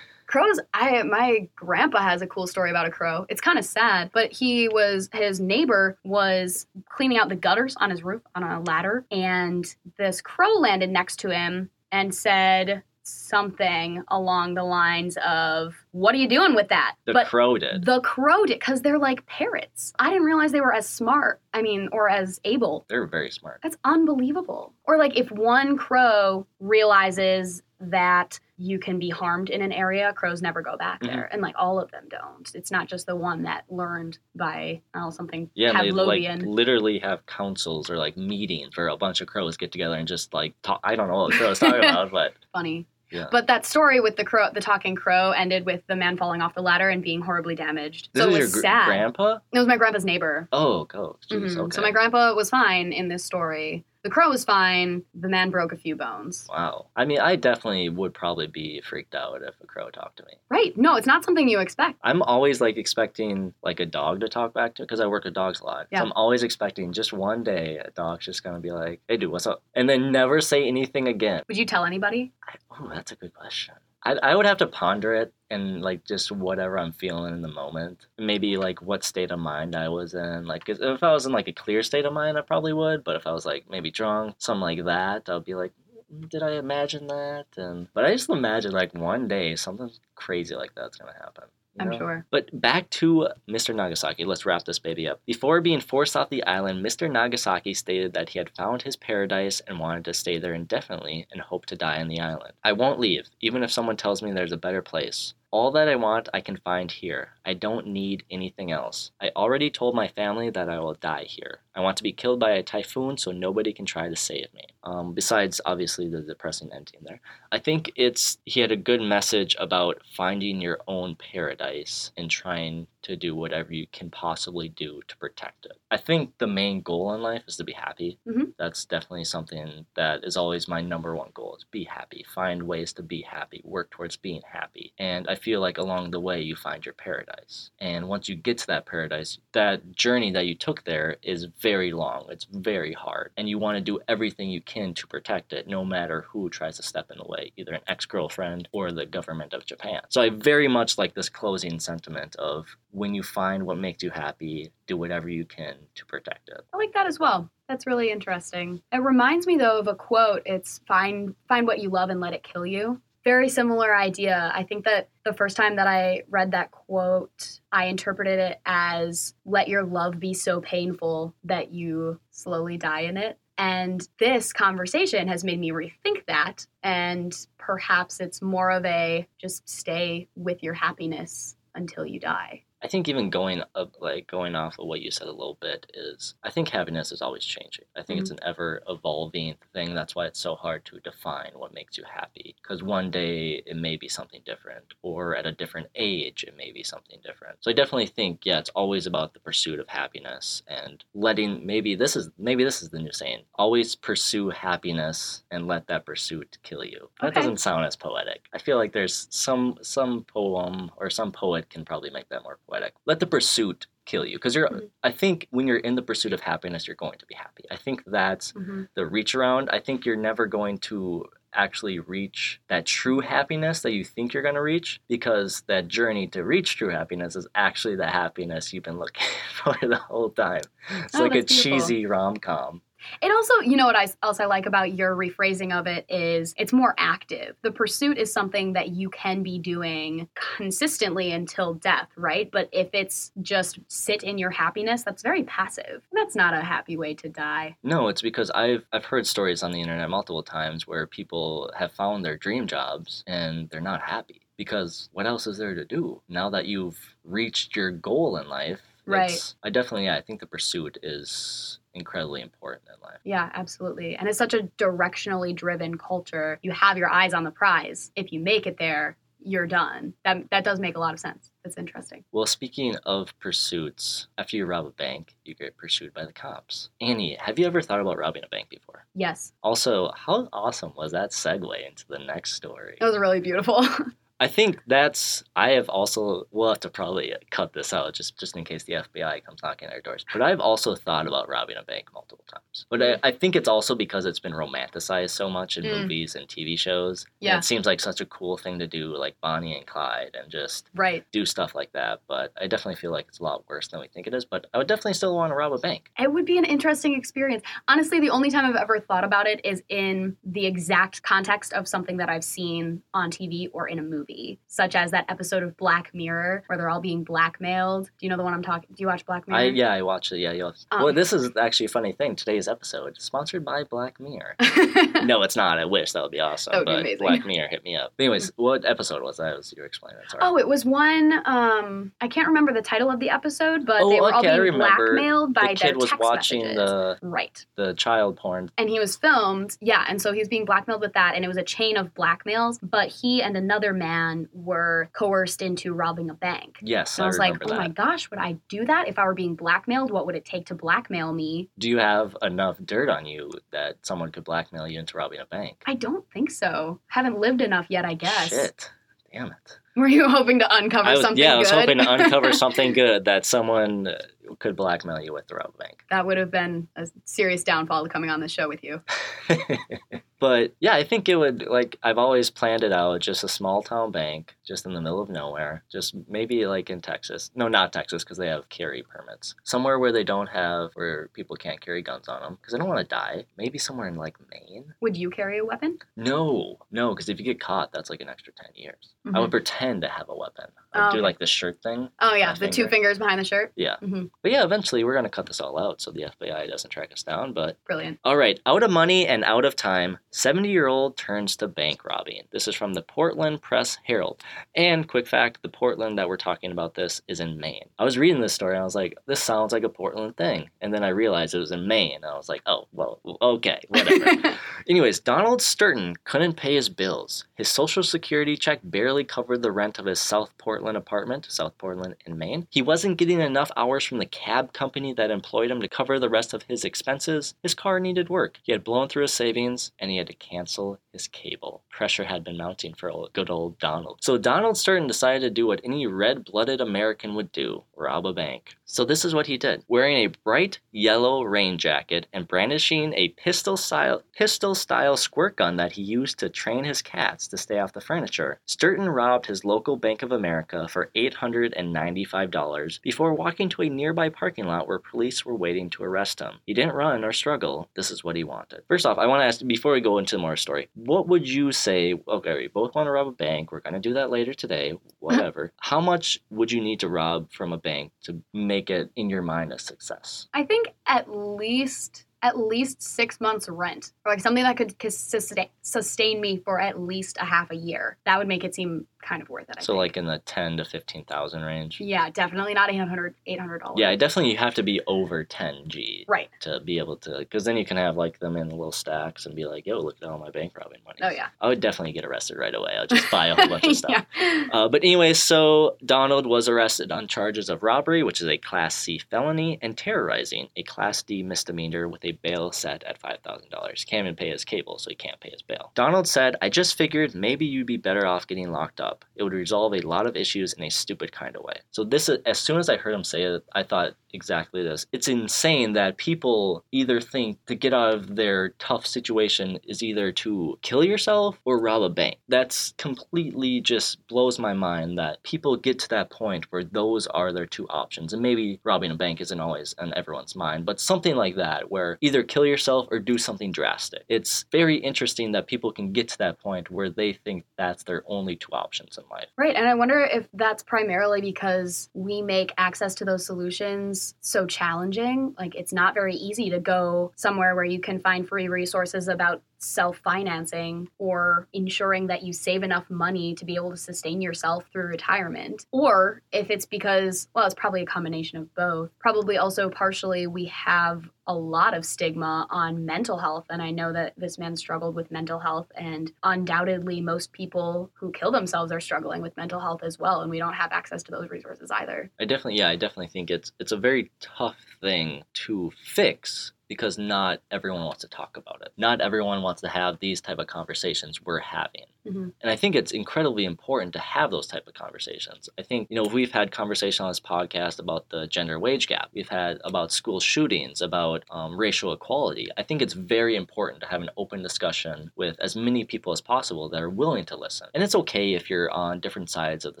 Crows, I my grandpa has a cool story about a crow. It's kind of sad, but he was his neighbor was cleaning out the gutters on his roof on a ladder, and this crow landed next to him and said something along the lines of, "What are you doing with that?" The but crow did. the crow did because they're like parrots. I didn't realize they were as smart. I mean, or as able. They're very smart. That's unbelievable. Or like if one crow realizes that you can be harmed in an area, crows never go back Mhm. there, and like all of them don't. It's not just the one that learned by oh, something Yeah, and they like literally have councils or like meetings where a bunch of crows get together and just like talk. I don't know what the crows talk about, but funny. Yeah. But that story with the crow, the talking crow, ended with the man falling off the ladder and being horribly damaged. this so is it your was gr- sad. grandpa. It was my grandpa's neighbor. Oh, go. Jeez, Mhm. okay. So my grandpa was fine in this story. The crow was fine. The man broke a few bones. Wow. I mean, I definitely would probably be freaked out if a crow talked to me. Right. No, it's not something you expect. I'm always like expecting like a dog to talk back to because I work with dogs a lot. Yeah. So I'm always expecting just one day a dog's just gonna be like, "Hey, dude, what's up?" and then never say anything again. Would you tell anybody? I, oh, that's a good question. I, I would have to ponder it and like just whatever I'm feeling in the moment. Maybe like what state of mind I was in. Like if I was in like a clear state of mind, I probably would. But if I was like maybe drunk, something like that, I'd be like, "Mm, did I imagine that? And but I just imagine like one day something crazy like that's gonna happen. You I'm know? sure. But back to Mr. Nagasaki. Let's wrap this baby up. Before being forced off the island, Mr. Nagasaki stated that he had found his paradise and wanted to stay there indefinitely and hoped to die on the island. I won't leave, even if someone tells me there's a better place. All that I want, I can find here. I don't need anything else. I already told my family that I will die here. I want to be killed by a typhoon so nobody can try to save me. Um, besides, obviously, the depressing ending there. I think it's he had a good message about finding your own paradise and trying to do whatever you can possibly do to protect it. I think the main goal in life is to be happy. Mhm. That's definitely something that is always my number one goal is be happy. Find ways to be happy, work towards being happy. And I feel like along the way you find your paradise. And once you get to that paradise, that journey that you took there is very long. It's very hard. And you want to do everything you can to protect it no matter who tries to step in the way, either an ex-girlfriend or the government of Japan. So I very much like this closing sentiment of when you find what makes you happy, do whatever you can to protect it. I like that as well. That's really interesting. It reminds me though of a quote. It's find find what you love and let it kill you. Very similar idea. I think that the first time that I read that quote, I interpreted it as let your love be so painful that you slowly die in it. And this conversation has made me rethink that. And perhaps it's more of a just stay with your happiness until you die. I think even going up, like going off of what you said a little bit is, I think happiness is always changing. I think it's mm-hmm. an ever evolving thing. That's why it's so hard to define what makes you happy. Because one day it may be something different, or at a different age it may be something different. So I definitely think, yeah, it's always about the pursuit of happiness and letting. Maybe this is maybe this is the new saying: always pursue happiness and let that pursuit kill you. That doesn't sound as poetic. I feel like there's some some poem or some poet can probably make that more poetic. Let the pursuit kill you because you're Mhm. I think when you're in the pursuit of happiness you're going to be happy. I think that's Mm-hmm. the reach around. I think you're never going to actually reach that true happiness that you think you're going to reach because that journey to reach true happiness is actually the happiness you've been looking for the whole time. It's Oh, like a beautiful. cheesy rom-com. It also, you know what I, else I like about your rephrasing of it is it's more active. The pursuit is something that you can be doing consistently until death, right? But if it's just sit in your happiness, that's very passive. That's not a happy way to die. No, it's because I've I've heard stories on the internet multiple times where people have found their dream jobs and they're not happy because what else is there to do now that you've reached your goal in life? Right. I definitely yeah, I think the pursuit is incredibly important in life. Yeah, absolutely. And it's such a directionally driven culture. You have your eyes on the prize. If you make it there, you're done. That that does make a lot of sense. That's interesting. Well, speaking of pursuits, after you rob a bank, you get pursued by the cops. Annie, have you ever thought about robbing a bank before? Yes, Also, how awesome was that segue into the next story? That was really beautiful. I think that's. I have also. We'll have to probably cut this out just just in case the FBI comes knocking at our doors. But I've also thought about robbing a bank multiple times. But I, I think it's also because it's been romanticized so much in Mm. movies and TV shows. Yeah. it seems like such a cool thing to do, like Bonnie and Clyde, and just right. do stuff like that. But I definitely feel like it's a lot worse than we think it is. But I would definitely still want to rob a bank. It would be an interesting experience. Honestly, the only time I've ever thought about it is in the exact context of something that I've seen on TV or in a movie. Be, such as that episode of Black Mirror where they're all being blackmailed. Do you know the one I'm talking? Do you watch Black Mirror? I yeah, I watched it. Yeah, yeah. Um, well, this is actually a funny thing. Today's episode is sponsored by Black Mirror. no, it's not. I wish that would be awesome. That would be amazing. Black Mirror hit me up. Anyways, what episode was that? Was you explaining? Sorry. Oh, it was one. Um, I can't remember the title of the episode, but Oh, they were all okay, I being remember. blackmailed by the kid was watching messages. the Right. the child porn. And he was filmed, yeah, and so he was being blackmailed with that, and it was a chain of blackmails. But he and another man were coerced into robbing a bank. Yes, And I I was like, oh that. my gosh, would I do that if I were being blackmailed? What would it take to blackmail me? Do you have enough dirt on you that someone could blackmail you into robbing a bank? I don't think so. Haven't lived enough yet, I guess. Shit. Damn it. Were you hoping to uncover I was, something yeah, I was good? hoping to uncover something good that someone uh, could blackmail you with the rob bank. that would have been a serious downfall to coming on the show with you. but yeah, I think it would like I've always planned it out just a small town bank just in the middle of nowhere, just maybe like in Texas. No, not Texas because they have carry permits. Somewhere where they don't have where people can't carry guns on them because I don't want to die. Maybe somewhere in like Maine. Would you carry a weapon? No, no, because if you get caught, that's like an extra ten years. I Mhm. would pretend to have a weapon. I'd Oh, do like the shirt thing. Oh yeah, the two fingers behind the shirt. Yeah. hmm But yeah, eventually we're gonna cut this all out so the FBI doesn't track us down. But Brilliant. all right, out of money and out of time, 70 year old turns to bank robbing. This is from the Portland Press Herald. And quick fact the Portland that we're talking about this is in Maine. I was reading this story and I was like, this sounds like a Portland thing. And then I realized it was in Maine. And I was like, oh, well, okay, whatever. Anyways, Donald Sturton couldn't pay his bills. His social security check barely covered the rent of his South Portland apartment, South Portland in Maine. He wasn't getting enough hours from the cab company that employed him to cover the rest of his expenses. His car needed work. He had blown through his savings and he had to cancel his cable. Pressure had been mounting for old, good old Donald. So Donald Sturton decided to do what any red blooded American would do rob a bank. So this is what he did. Wearing a bright yellow rain jacket and brandishing a pistol style pistol style squirt gun that he used to train his cats to stay off the furniture, Sturton robbed his local Bank of America for $895 before walking to a nearby parking lot where police were waiting to arrest him. He didn't run or struggle. This is what he wanted. First off, I want to ask before we go into more story, what would you say? Okay, we both want to rob a bank. We're going to do that later today, mm-hmm. whatever. How much would you need to rob from a bank to make it in your mind a success? I think at least at least six months rent, or like something that could sustain sustain me for at least a half a year. That would make it seem kind of worth it. I So think. like in the 10 to 15,000 range. yeah, definitely not 800 dollars. Yeah, definitely you have to be over 10 G right. to be able to cuz then you can have like them in little stacks and be like, "Yo, look at all my bank robbing money." Oh yeah. I would definitely get arrested right away. I'll just buy a whole bunch of stuff. yeah. Uh, but anyway, so Donald was arrested on charges of robbery, which is a Class C felony, and terrorizing, a Class D misdemeanor with a bail set at $5,000. Can't even pay his cable, so he can't pay his bail. Donald said, I just figured maybe you'd be better off getting locked up. It would resolve a lot of issues in a stupid kind of way. So this, as soon as I heard him say it, I thought exactly this. It's insane that people either think to get out of their tough situation is either to kill yourself or rob a bank. That's completely just blows my mind that people get to that point where those are their two options. And maybe robbing a bank isn't always on everyone's mind, but something like that where either kill yourself or do something drastic. It's very interesting that people can get to that point where they think that's their only two options in life. Right, and I wonder if that's primarily because we make access to those solutions so challenging. Like, it's not very easy to go somewhere where you can find free resources about self financing or ensuring that you save enough money to be able to sustain yourself through retirement. Or if it's because, well, it's probably a combination of both. Probably also partially we have a lot of stigma on mental health. And I know that this man struggled with mental health, and undoubtedly, most people who kill themselves are struggling with mental health as well. And we don't have access to those resources either. I definitely, yeah, I definitely think it's it's a very tough thing to fix because not everyone wants to talk about it. Not everyone wants to have these type of conversations we're having. Mhm. And I think it's incredibly important to have those type of conversations. I think, you know, we've had conversation on this podcast about the gender wage gap. We've had about school shootings, about um, racial equality. I think it's very important to have an open discussion with as many people as possible that are willing to listen. And it's okay if you're on different sides of the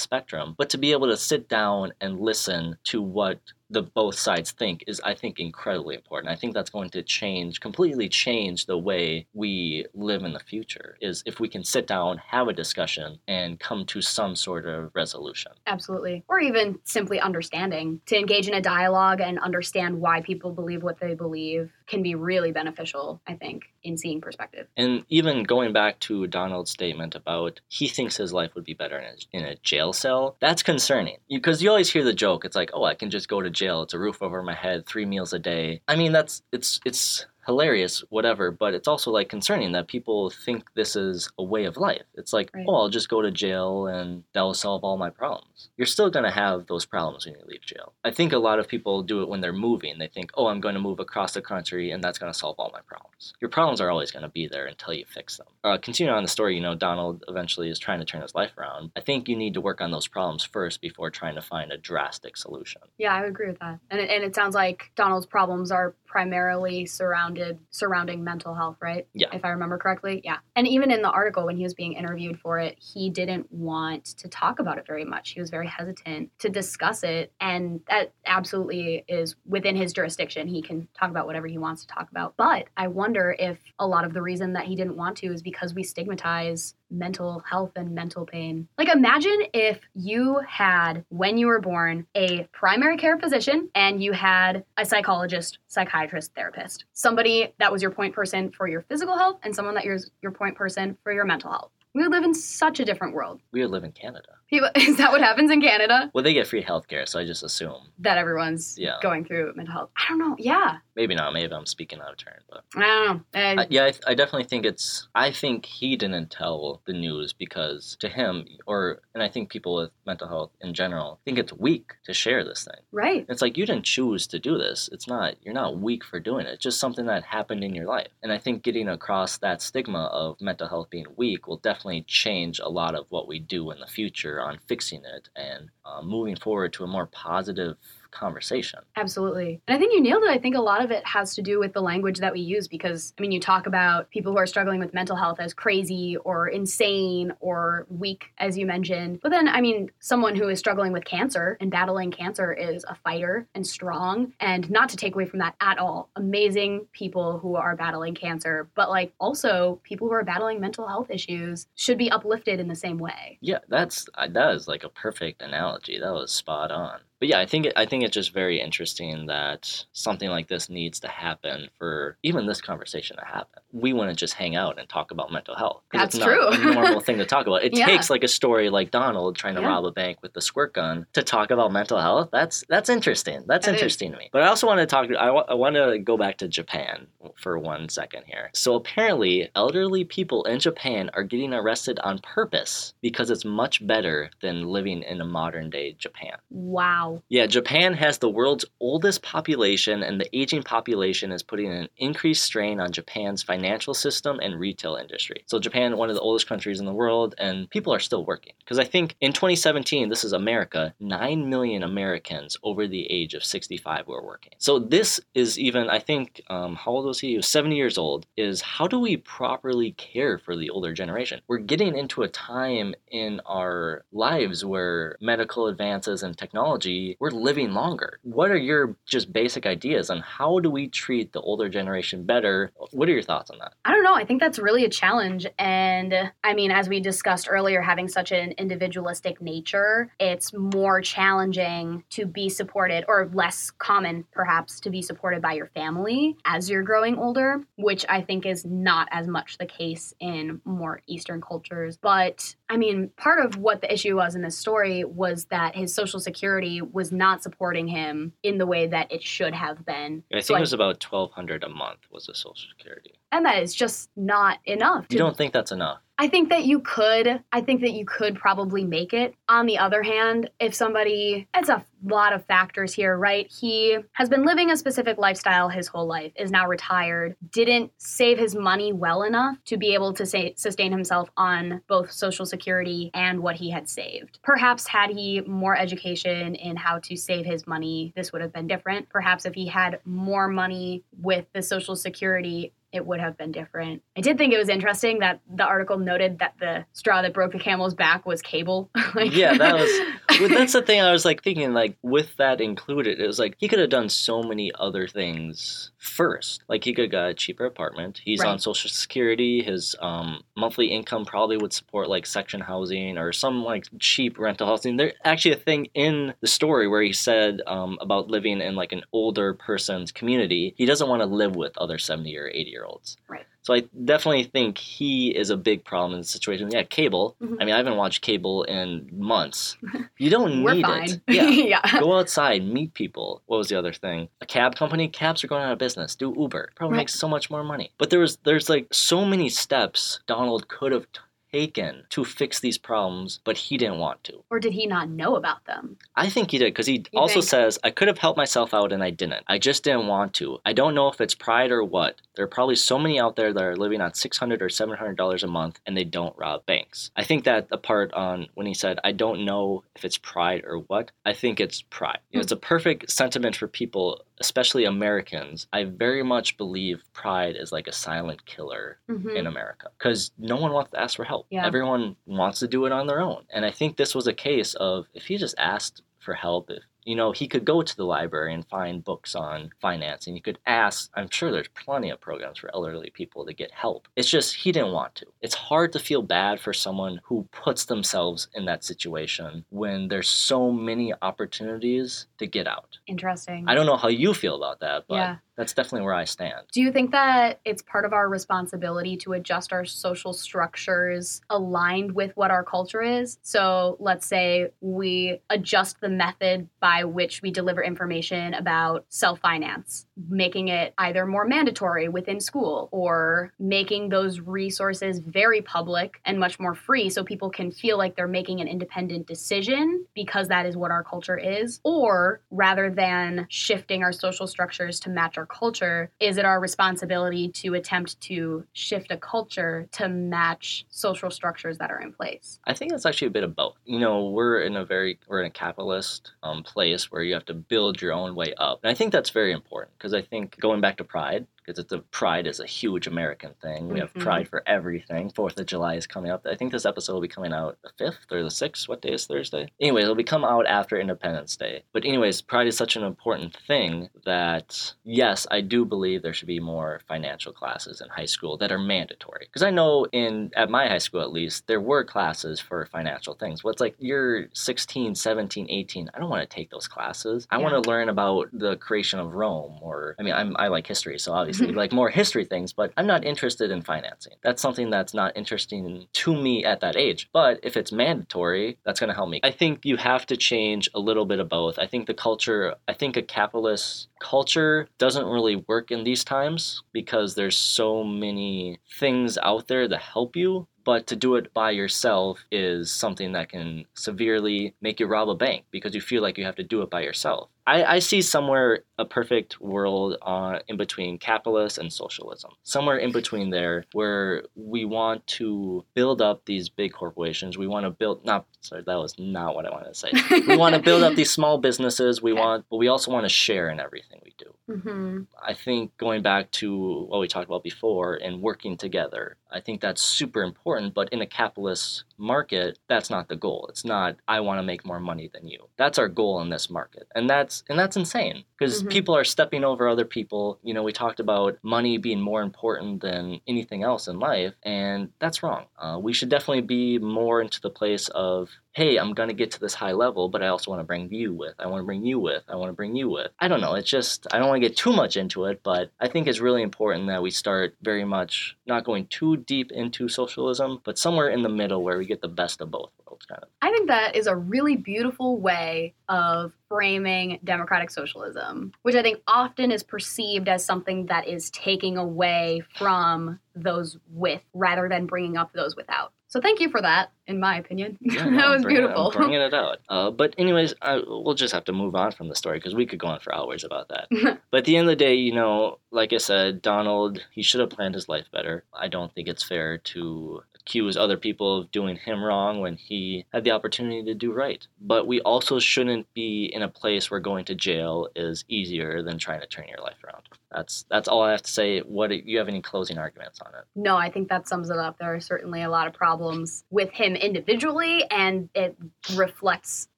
spectrum, but to be able to sit down and listen to what the both sides think is I think incredibly important. I think that's going to change completely change the way we live in the future is if we can sit down down, have a discussion, and come to some sort of resolution. Absolutely. Or even simply understanding. To engage in a dialogue and understand why people believe what they believe can be really beneficial, I think, in seeing perspective. And even going back to Donald's statement about he thinks his life would be better in a, in a jail cell, that's concerning. Because you, you always hear the joke, it's like, oh, I can just go to jail. It's a roof over my head, three meals a day. I mean, that's it's it's hilarious, whatever, but it's also like concerning that people think this is a way of life. It's like, Right. oh, I'll just go to jail and that'll solve all my problems. You're still going to have those problems when you leave jail. I think a lot of people do it when they're moving. They think, oh, I'm going to move across the country and that's going to solve all my problems. Your problems are always going to be there until you fix them. Uh, continuing on the story, you know, Donald eventually is trying to turn his life around. I think you need to work on those problems first before trying to find a drastic solution. Yeah, I would agree with that. And it, and it sounds like Donald's problems are primarily surrounded surrounding mental health, right? Yeah. If I remember correctly. Yeah. And even in the article when he was being interviewed for it, he didn't want to talk about it very much. He was very hesitant to discuss it, and that absolutely is within his jurisdiction. He can talk about whatever he wants to talk about. But I wonder if a lot of the reason that he didn't want to is because we stigmatize mental health and mental pain. Like, imagine if you had, when you were born, a primary care physician and you had a psychologist, psychiatrist, therapist, somebody that was your point person for your physical health and someone that was your point person for your mental health. We would live in such a different world. We would live in Canada. People, is that what happens in Canada? Well, they get free healthcare, so I just assume. That everyone's Yeah. going through mental health. I don't know. Yeah. Maybe not. Maybe I'm speaking out of turn, but I don't know. Uh, I, yeah, I, I definitely think it's. I think he didn't tell the news because to him, or and I think people with mental health in general think it's weak to share this thing. right. It's like you didn't choose to do this. It's not. You're not weak for doing it. It's just something that happened in your life. And I think getting across that stigma of mental health being weak will definitely change a lot of what we do in the future on fixing it and uh, moving forward to a more positive conversation. Absolutely. And I think you nailed it. I think a lot of it has to do with the language that we use because, I mean, you talk about people who are struggling with mental health as crazy or insane or weak, as you mentioned. But then, I mean, someone who is struggling with cancer and battling cancer is a fighter and strong. And not to take away from that at all. Amazing people who are battling cancer, but like also people who are battling mental health issues should be uplifted in the same way. Yeah, that's uh, that is like a perfect analogy. That was spot on. But yeah, I think it, I think it's just very interesting that something like this needs to happen for even this conversation to happen. We want to just hang out and talk about mental health. That's it's not true. a normal thing to talk about. It Yeah. takes like a story like Donald trying to Yeah. rob a bank with the squirt gun to talk about mental health. That's that's interesting. That's is. interesting to me. But I also want to talk. I I want to go back to Japan for one second here. So apparently, elderly people in Japan are getting arrested on purpose because it's much better than living in a modern day Japan. Wow. Yeah, Japan has the world's oldest population, and the aging population is putting an increased strain on Japan's financial system and retail industry. So, Japan, one of the oldest countries in the world, and people are still working. Because I think in 2017, this is America, 9 million Americans over the age of 65 were working. So, this is even, I think, um, how old was he? He was 70 years old. Is how do we properly care for the older generation? We're getting into a time in our lives where medical advances and technology, we're living longer. What are your just basic ideas on how do we treat the older generation better? What are your thoughts on that? I don't know. I think that's really a challenge. And I mean, as we discussed earlier, having such an individualistic nature, it's more challenging to be supported, or less common perhaps, to be supported by your family as you're growing older, which I think is not as much the case in more Eastern cultures. But I mean, part of what the issue was in this story was that his social security was not supporting him in the way that it should have been. I think So it was about 1200 a month was the social security. and that is just not enough. You don't think that's enough? I think that you could. I think that you could probably make it. On the other hand, if somebody, it's a lot of factors here, right? He has been living a specific lifestyle his whole life, is now retired, didn't save his money well enough to be able to say, sustain himself on both Social Security and what he had saved. Perhaps had he more education in how to save his money, this would have been different. Perhaps if he had more money with the Social Security it would have been different. I did think it was interesting that the article noted that the straw that broke the camel's back was cable. like, Yeah, that was- well, that's the thing I was like thinking, like with that included, it was like he could have done so many other things first. Like he could have got a cheaper apartment. He's on Social Security. His um, monthly income probably would support like section housing or some like cheap rental housing. There's actually a thing in the story where he said um, about living in like an older person's community. He doesn't want to live with other seventy or eighty year olds. Right. So I definitely think he is a big problem in the situation. Yeah, cable. Mhm. I mean, I haven't watched cable in months. You don't need fine. it. Yeah. yeah. Go outside, meet people. What was the other thing? A cab company? Cabs are going out of business. Do Uber. Probably Right. makes so much more money. But there was there's like so many steps Donald could have taken to fix these problems, but he didn't want to. Or did he not know about them? I think he did because he You also think? says, I could have helped myself out and I didn't. I just didn't want to. I don't know if it's pride or what. There are probably so many out there that are living on 600 or $700 a month and they don't rob banks. I think that the part on when he said, I don't know if it's pride or what, I think it's pride. Know, it's a perfect sentiment for people, especially Americans. I very much believe pride is like a silent killer Mhm. in America because no one wants to ask for help. Yeah. Everyone wants to do it on their own. And I think this was a case of if he just asked for help, if you know, he could go to the library and find books on financing. He could ask, I'm sure there's plenty of programs for elderly people to get help. It's just he didn't want to. It's hard to feel bad for someone who puts themselves in that situation when there's so many opportunities to get out. Interesting. I don't know how you feel about that, but Yeah. that's definitely where I stand. Do you think that it's part of our responsibility to adjust our social structures aligned with what our culture is? So let's say we adjust the method by which we deliver information about self finance, making it either more mandatory within school or making those resources very public and much more free so people can feel like they're making an independent decision because that is what our culture is. Or rather than shifting our social structures to match our culture, is it our responsibility to attempt to shift a culture to match social structures that are in place? I think it's actually a bit of both. You know, we're in a very we're in a capitalist um, place where you have to build your own way up, and I think that's very important because I think going back to pride. Because it's a pride is a huge American thing. We have Mhm. pride for everything. Fourth of July is coming up. I think this episode will be coming out the fifth or the sixth. What day is Thursday? Anyway, it'll be come out after Independence Day. But anyways, pride is such an important thing that yes, I do believe there should be more financial classes in high school that are mandatory. Because I know in at my high school at least there were classes for financial things. Well, it's like you're 16, 17, 18. I don't want to take those classes. I want to learn about the creation of Rome or I mean I'm I like history, so obviously like more history things, but I'm not interested in financing. That's something that's not interesting to me at that age. But if it's mandatory, that's going to help me. I think you have to change a little bit of both. I think the culture, I think a capitalist culture doesn't really work in these times because there's so many things out there to help you but to do it by yourself is something that can severely make you rob a bank because you feel like you have to do it by yourself. I, I see somewhere a perfect world uh, in between capitalist and socialism. Somewhere in between there where we want to build up these big corporations. We want to build, not, sorry, that was not what I wanted to say. we want to build up these small businesses. We want, but we also want to share in everything we do. Mm-hmm. I think going back to what we talked about before and working together, I think that's super important. But in a capitalist market, that's not the goal. It's not I want to make more money than you. That's our goal in this market, and that's and that's insane because Mhm. people are stepping over other people. You know, we talked about money being more important than anything else in life, and that's wrong. Uh, we should definitely be more into the place of hey, I'm going to get to this high level, but I also want to bring you with. I want to bring you with. I want to bring you with. I don't know. It's just, I don't want to get too much into it, but I think it's really important that we start very much not going too deep into socialism, but somewhere in the middle where we get the best of both worlds, kind of. I think that is a really beautiful way of framing democratic socialism, which I think often is perceived as something that is taking away from those with rather than bringing up those without. So thank you for that, in my opinion. Yeah, that no, was bring beautiful. I'm bringing it out. Uh, but anyways, I, we'll just have to move on from the story because we could go on for hours about that. but at the end of the day, you know, like I said, Donald, he should have planned his life better. I don't think it's fair to accuse other people of doing him wrong when he had the opportunity to do right. But we also shouldn't be in a place where going to jail is easier than trying to turn your life around. That's that's all I have to say. What do you have any closing arguments on it? No, I think that sums it up. There are certainly a lot of problems with him individually, and it reflects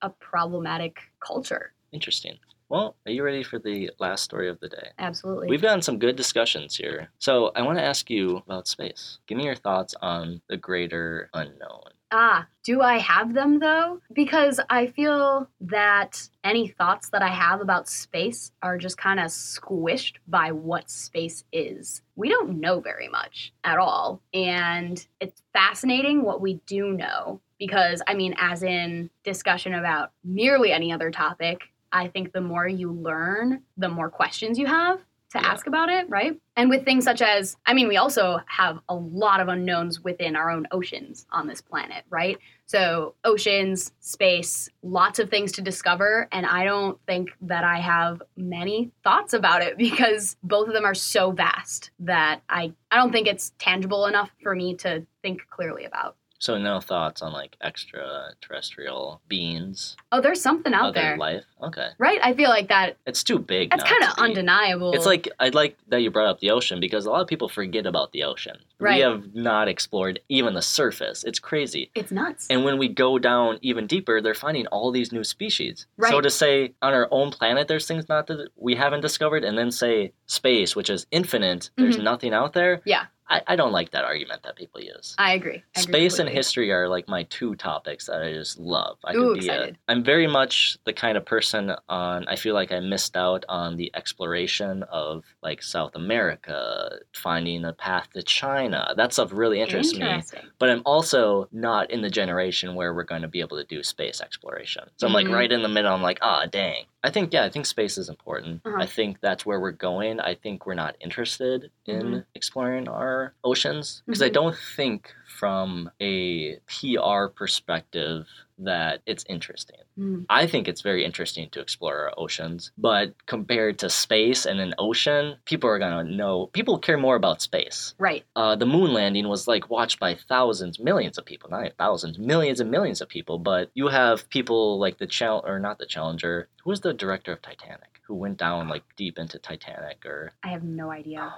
a problematic culture. Interesting. Well, are you ready for the last story of the day? Absolutely. We've gotten some good discussions here. So I want to ask you about space. Give me your thoughts on the greater unknown. Ah, do I have them though? Because I feel that any thoughts that I have about space are just kind of squished by what space is. We don't know very much at all. And it's fascinating what we do know. Because, I mean, as in discussion about nearly any other topic, I think the more you learn, the more questions you have to Yeah. ask about it, right? And with things such as, I mean, we also have a lot of unknowns within our own oceans on this planet, right? So, oceans, space, lots of things to discover. And I don't think that I have many thoughts about it because both of them are so vast that I, I don't think it's tangible enough for me to think clearly about. So no thoughts on like extraterrestrial beings, Oh, there's something out there. life? Okay, Right? I feel like that it's too big. that's not kind of undeniable. It's like I like that you brought up the ocean because a lot of people forget about the ocean. Right. We have not explored even the surface. It's crazy. it's nuts. And when we go down even deeper, they're finding all these new species. Right. So to say on our own planet there's things not that we haven't discovered, and then say space, which is infinite, there's Mhm. nothing out there. Yeah. I, I don't like that argument that people use. I agree. I agree Space and history are like my two topics that I just love. I Ooh, could be a, excited. I'm very much the kind of person on I feel like I missed out on the exploration of like South America, finding a path to China. That stuff really interests me. But I'm also not in the generation where we're going to be able to do space exploration. So I'm like Mhm. right in the middle. I'm like, ah, dang. I think, yeah, I think space is important. Uh-huh. I think that's where we're going. I think we're not interested in Mhm. exploring our oceans because I Mhm. don't think from a PR perspective that it's interesting. Mm. I think it's very interesting to explore our oceans, but compared to space and an ocean, people are to know, people care more about space Right. uh, the moon landing was like watched by thousands, millions of people, not thousands, millions and millions of people. But you have people like the chal or not the Challenger. Who was the director of Titanic? Who went down like deep into Titanic or? I have no idea.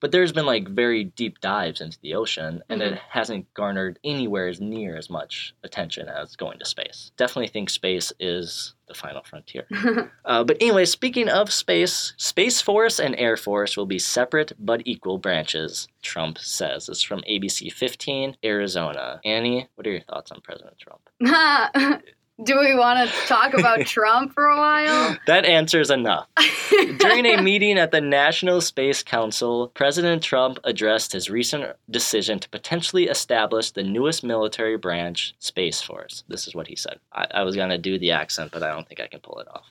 But there's been like very deep dives into the ocean, and Mhm. it hasn't garnered anywhere as near as much attention as going to space. Definitely think space is the final frontier. Uh, but anyway, speaking of space, Space Force and Air Force will be separate but equal branches, Trump says. It's from ABC 15, Arizona. Annie, what are your thoughts on President Trump? Do we want to talk about Trump for a while? That answers enough. During a meeting at the National Space Council, President Trump addressed his recent decision to potentially establish the newest military branch, Space Force. This is what he said. I, I was going to do the accent, but I don't think I can pull it off.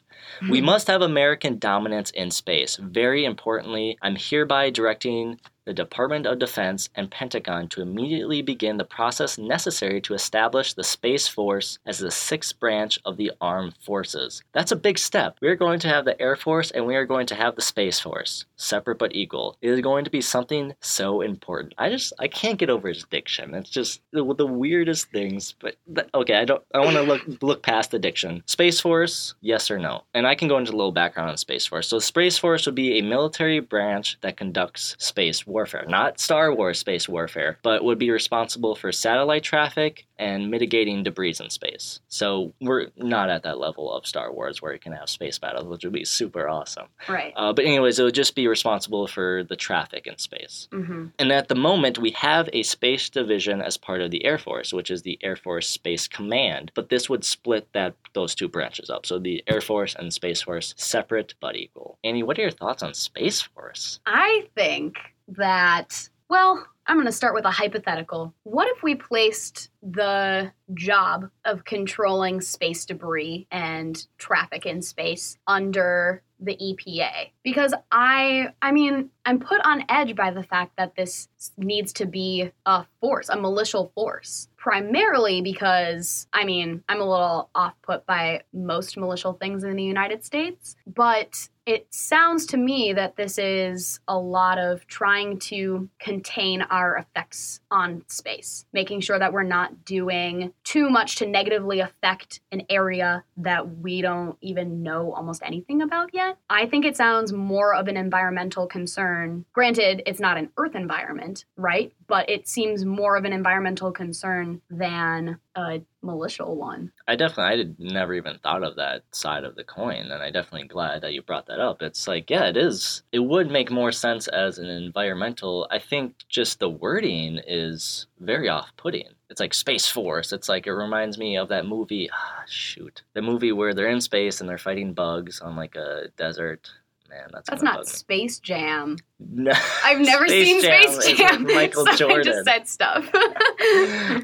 We hmm. must have American dominance in space. Very importantly, I'm hereby directing the Department of Defense and Pentagon to immediately begin the process necessary to establish the Space Force as the sixth branch of the armed forces. That's a big step. We are going to have the Air Force and we are going to have the Space Force, separate but equal. It is going to be something so important. I just I can't get over his diction. It's just the, the weirdest things. But th- okay, I don't. I want to look look past the diction. Space Force, yes or no? And I can go into a little background on Space Force. So Space Force would be a military branch that conducts space warfare, not Star Wars space warfare, but would be responsible for satellite traffic and mitigating debris in space. So we're not at that level of Star Wars where you can have space battles, which would be super awesome. right. Uh, but anyways, it would just be responsible for the traffic in space. Mm-hmm. And at the moment, we have a space division as part of the Air Force, which is the Air Force Space Command. But this would split that those two branches up. So the Air Force and Space Force separate but equal. Annie, what are your thoughts on Space Force? I think that, well, I'm going to start with a hypothetical. What if we placed the job of controlling space debris and traffic in space under the EPA? Because I I mean, I'm put on edge by the fact that this needs to be a force, a militial force. Primarily because I mean, I'm a little off put by most militial things in the United States, but it sounds to me that this is a lot of trying to contain our effects on space, making sure that we're not doing too much to negatively affect an area that we don't even know almost anything about yet. I think it sounds more of an environmental concern. Granted, it's not an Earth environment, right? But it seems more of an environmental concern than a malicial one. I definitely, I had never even thought of that side of the coin, and I definitely glad that you brought that up. It's like, yeah, it is. It would make more sense as an environmental. I think just the wording is very off-putting. It's like Space Force. It's like it reminds me of that movie. Ah, shoot, the movie where they're in space and they're fighting bugs on like a desert. Man, that's That's not. Space Jam. No, I've never Space seen Jam Space Jam. Michael so I just said stuff.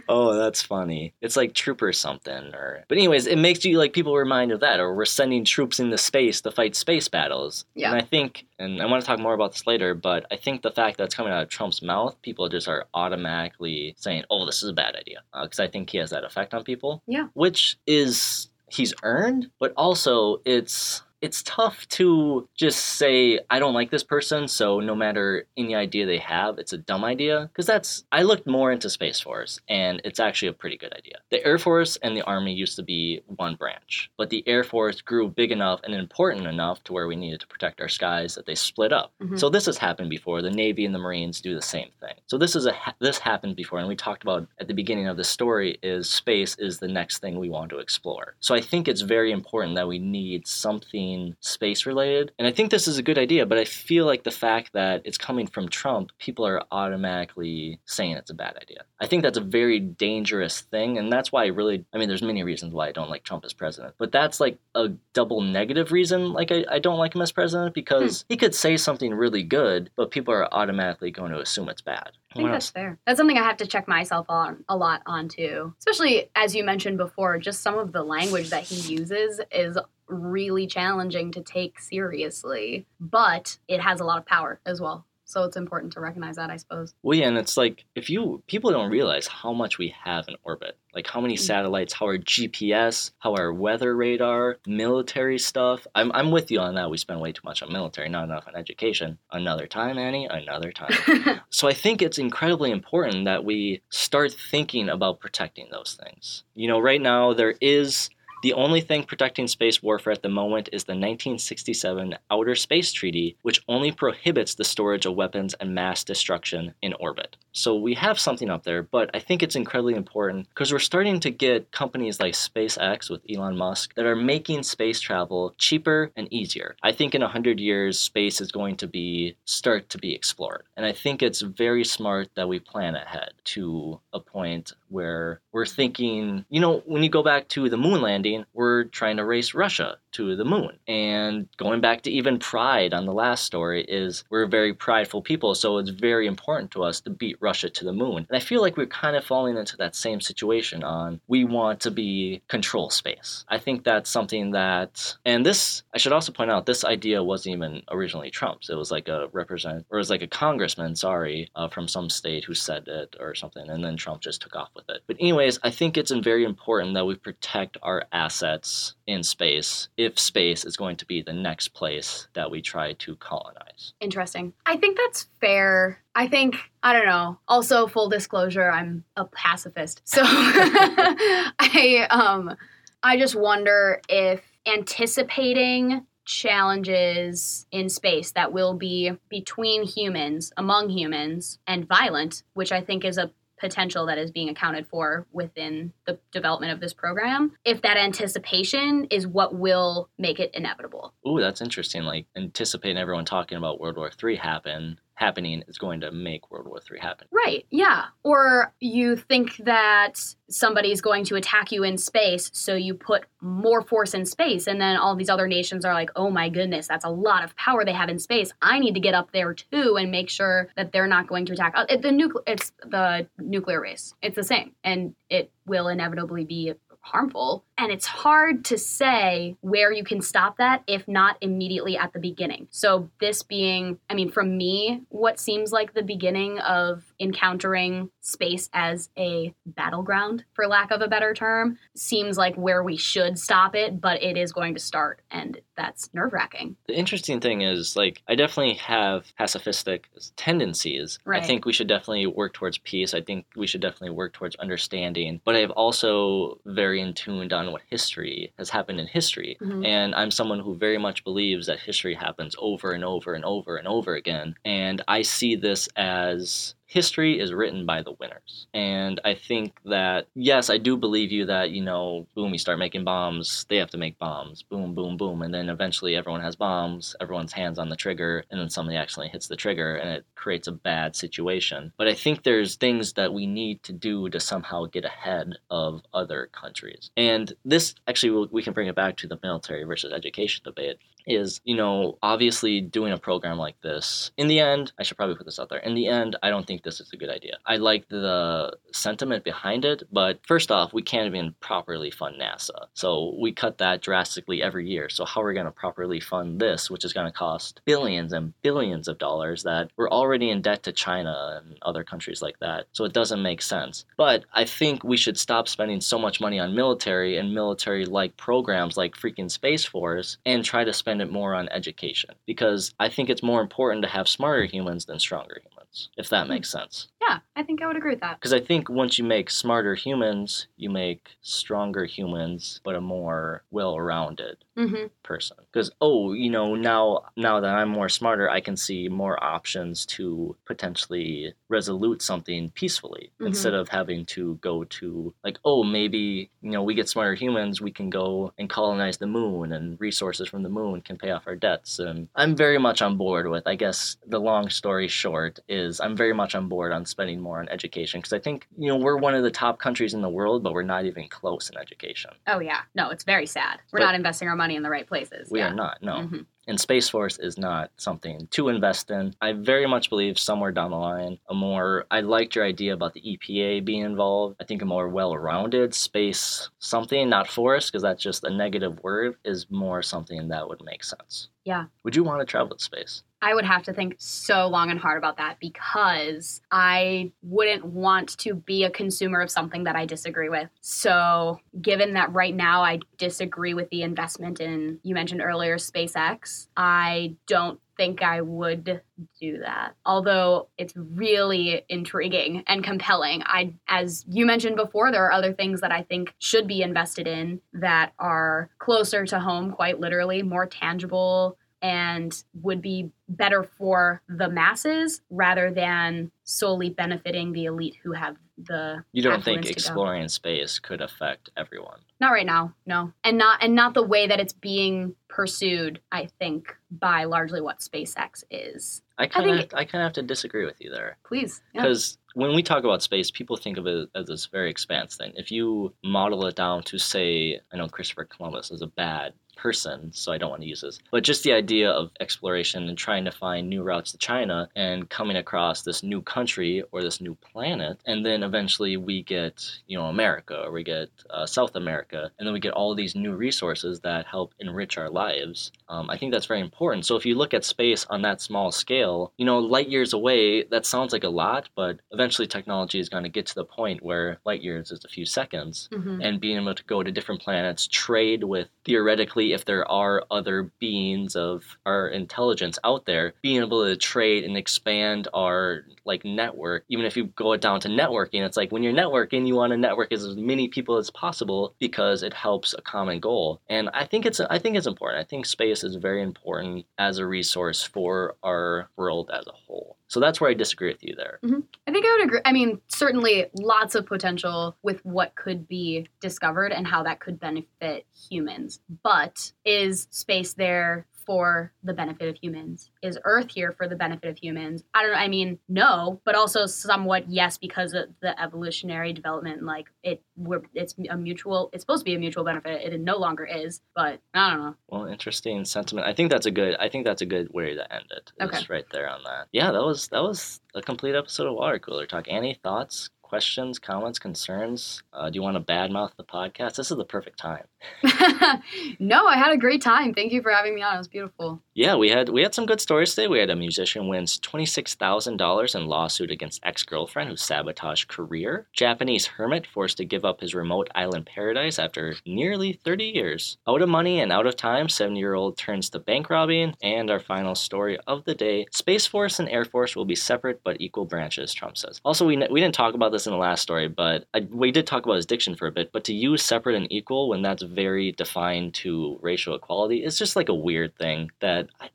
oh, that's funny. It's like Trooper something, or but anyways, it makes you like people remind of that, or we're sending troops into space to fight space battles. Yeah. And I think, and I want to talk more about this later, but I think the fact that's coming out of Trump's mouth, people just are automatically saying, "Oh, this is a bad idea," uh, because I think he has that effect on people. Yeah. Which is he's earned, but also it's it's tough to just say I don't like this person, so no matter any idea they have, it's a dumb idea. Because that's I looked more into Space Force, and it's actually a pretty good idea. The Air Force and the Army used to be one branch, but the Air Force grew big enough and important enough to where we needed to protect our skies that they split up. Mhm. So this has happened before. The Navy and the Marines do the same thing. So this is a this happened before, and we talked about at the beginning of the story is space is the next thing we want to explore. So I think it's very important that we need something space related, and I think this is a good idea. But I feel like the fact that it's coming from Trump, people are automatically saying it's a bad idea. I think that's a very dangerous thing, and that's why I really, I mean, there's many reasons why I don't like Trump as president, but that's like a double negative reason. Like I, I don't like him as president because hmm. he could say something really good, but people are automatically going to assume it's bad. I think that's fair. That's something I have to check myself on a lot on too. Especially as you mentioned before, just some of the language that he uses is really challenging to take seriously, but it has a lot of power as well. So it's important to recognize that, I suppose. Well, yeah, and it's like if you people don't realize how much we have in orbit, like how many Mm. satellites, how our GPS, how our weather radar, military stuff. I'm I'm with you on that. We spend way too much on military, not enough on education. Another time, Annie. Another time. So I think it's incredibly important that we start thinking about protecting those things. You know, right now there is the only thing protecting space warfare at the moment is the 1967 Outer Space Treaty, which only prohibits the storage of weapons and mass destruction in orbit. So we have something up there, but I think it's incredibly important because we're starting to get companies like SpaceX with Elon Musk that are making space travel cheaper and easier. I think in 100 years space is going to be start to be explored. And I think it's very smart that we plan ahead to a point where we're thinking, you know, when you go back to the moon landing, we're trying to race Russia to the moon. And going back to even pride on the last story is we're very prideful people, so it's very important to us to beat Russia to the moon. And I feel like we're kind of falling into that same situation on we want to be control space. I think that's something that and this I should also point out this idea wasn't even originally Trump's. It was like a represent or it was like a congressman, sorry, uh, from some state who said it or something, and then Trump just took off with it. But anyways, I think it's very important that we protect our assets in space if space is going to be the next place that we try to colonize. Interesting. I think that's fair. I think I don't know. Also, full disclosure, I'm a pacifist, so I um I just wonder if anticipating challenges in space that will be between humans, among humans, and violent, which I think is a potential that is being accounted for within the development of this program, if that anticipation is what will make it inevitable. Ooh, that's interesting. Like anticipating everyone talking about World War III happen happening is going to make World War III happen. Right, yeah. Or you think that somebody's going to attack you in space, so you put more force in space, and then all these other nations are like, oh my goodness, that's a lot of power they have in space. I need to get up there too and make sure that they're not going to attack. Uh, the nucle- It's the nuclear race. It's the same, and it will inevitably be harmful And it's hard to say where you can stop that if not immediately at the beginning. So, this being, I mean, from me, what seems like the beginning of encountering space as a battleground, for lack of a better term, seems like where we should stop it, but it is going to start, and that's nerve wracking. The interesting thing is, like, I definitely have pacifistic tendencies. Right. I think we should definitely work towards peace. I think we should definitely work towards understanding. But I've also very in tuned on what history has happened in history. Mhm. And I'm someone who very much believes that history happens over and over and over and over again. And I see this as history is written by the winners. And I think that, yes, I do believe you that, you know, boom, you start making bombs, they have to make bombs, boom, boom, boom. And then eventually everyone has bombs, everyone's hands on the trigger, and then somebody accidentally hits the trigger and it creates a bad situation. But I think there's things that we need to do to somehow get ahead of other countries. And this actually, we- we can bring it back to the military versus education debate is, you know, obviously doing a program like this, in the end, I should probably put this out there. In the end, I don't think this is a good idea. I like the sentiment behind it, but first off, we can't even properly fund NASA. So we cut that drastically every year. So how are we going to properly fund this, which is going to cost billions and billions of dollars that we're already in debt to China and other countries like that. So it doesn't make sense. But I think we should stop spending so much money on military and military like programs like freaking Space Force and try to spend it more on education because I think it's more important to have smarter humans than stronger humans, if that makes sense. Yeah, I think I would agree with that. Because I think once you make smarter humans, you make stronger humans, but a more well-rounded hmm person. Because oh, you know, now now that I'm more smarter, I can see more options to potentially resolute something peacefully Mhm. instead of having to go to like oh maybe you know we get smarter humans, we can go and colonize the moon, and resources from the moon can pay off our debts. And I'm very much on board with. I guess the long story short is I'm very much on board on spending more on education because I think you know we're one of the top countries in the world, but we're not even close in education. Oh, yeah. No, it's very sad. We're But- not investing our money in the right places. We yeah. are not. No. Mhm. and Space Force is not something to invest in. I very much believe somewhere down the line, a more, I liked your idea about the EPA being involved. I think a more well rounded space something, not forest, because that's just a negative word, is more something that would make sense. Yeah. Would you want to travel to space? I would have to think so long and hard about that because I wouldn't want to be a consumer of something that I disagree with. So, given that right now I disagree with the investment in, you mentioned earlier, SpaceX, I don't think I would do that. Although it's really intriguing and compelling. I as you mentioned before, there are other things that I think should be invested in that are closer to home, quite literally, more tangible and would be better for the masses rather than solely benefiting the elite who have the You don't think affluence to go. exploring space could affect everyone? Not right now, no. And not and not the way that it's being pursued, I think, by largely what SpaceX is. I kind of, I kind of have to disagree with you there. Please. Yeah. Because when we talk about space, people think of it as this very expanse thing. If you model it down to, say, I know Christopher Columbus is a bad person, so I don't want to use this, but just the idea of exploration and trying to find new routes to China and coming across this new country or this new planet, and then eventually we get, you know, America or we get uh, South America, and then we get all these new resources that help enrich our lives. Um, I think that's very important. So if you look at space on that small scale, you know, light years away, that sounds like a lot, but eventually technology is going to get to the point where light years is a few seconds. Mhm. And being able to go to different planets, trade with theoretically, if there are other beings of our intelligence out there, being able to trade and expand our like network. Even if you go down to networking, it's like when you're networking, you want to network as many people as possible because it helps a common goal. And I think it's I think it's important. I think space is very important as a resource for our world as a whole. So that's where I disagree with you there. Mm-hmm. I think I would agree. I mean, certainly lots of potential with what could be discovered and how that could benefit humans. But is space there for the benefit of humans? Is Earth here for the benefit of humans? I don't know. I mean, no, but also somewhat yes because of the evolutionary development. Like it, we're it's a mutual. It's supposed to be a mutual benefit. It no longer is. But I don't know. Well, interesting sentiment. I think that's a good. I think that's a good way to end it. Okay. right there on that. Yeah, that was that was a complete episode of Water Cooler Talk. Any thoughts, questions, comments, concerns? Uh, do you want to badmouth the podcast? This is the perfect time. no, I had a great time. Thank you for having me on. It was beautiful. Yeah, we had we had some good stories today. We had a musician wins twenty six thousand dollars in lawsuit against ex girlfriend who sabotaged career. Japanese hermit forced to give up his remote island paradise after nearly thirty years. Out of money and out of time, seventy year old turns to bank robbing. And our final story of the day: Space Force and Air Force will be separate but equal branches. Trump says. Also, we we didn't talk about this in the last story, but I, we did talk about his diction for a bit. But to use separate and equal when that's very defined to racial equality is just like a weird thing that. I,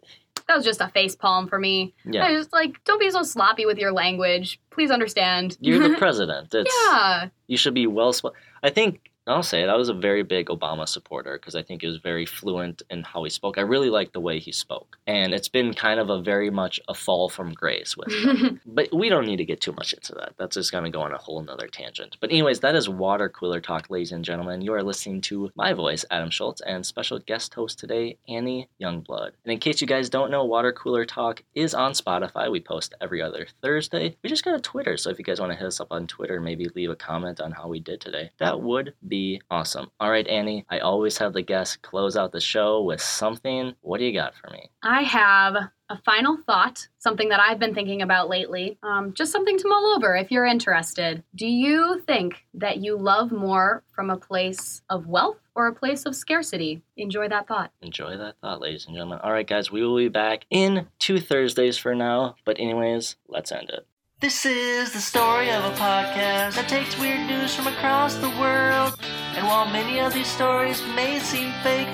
that was just a face palm for me. Yeah. I was like, don't be so sloppy with your language. Please understand. You're the president. It's, yeah. You should be well. Sp- I think I'll say it. I was a very big Obama supporter because I think he was very fluent in how he spoke. I really liked the way he spoke, and it's been kind of a very much a fall from grace with him. but we don't need to get too much into that. That's just going to go on a whole nother tangent. But anyways, that is water cooler talk, ladies and gentlemen. You are listening to my voice, Adam Schultz, and special guest host today, Annie Youngblood. And in case you guys don't know, water cooler talk is on Spotify. We post every other Thursday. We just got a Twitter, so if you guys want to hit us up on Twitter, maybe leave a comment on how we did today, that would be awesome. All right, Annie, I always have the guests close out the show with something. What do you got for me? I have a final thought, something that I've been thinking about lately, um, just something to mull over if you're interested. Do you think that you love more from a place of wealth or a place of scarcity? Enjoy that thought. Enjoy that thought, ladies and gentlemen. All right, guys, we will be back in two Thursdays for now. But, anyways, let's end it. This is the story of a podcast that takes weird news from across the world. And while many of these stories may seem fake,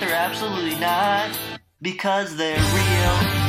they're absolutely not because they're real.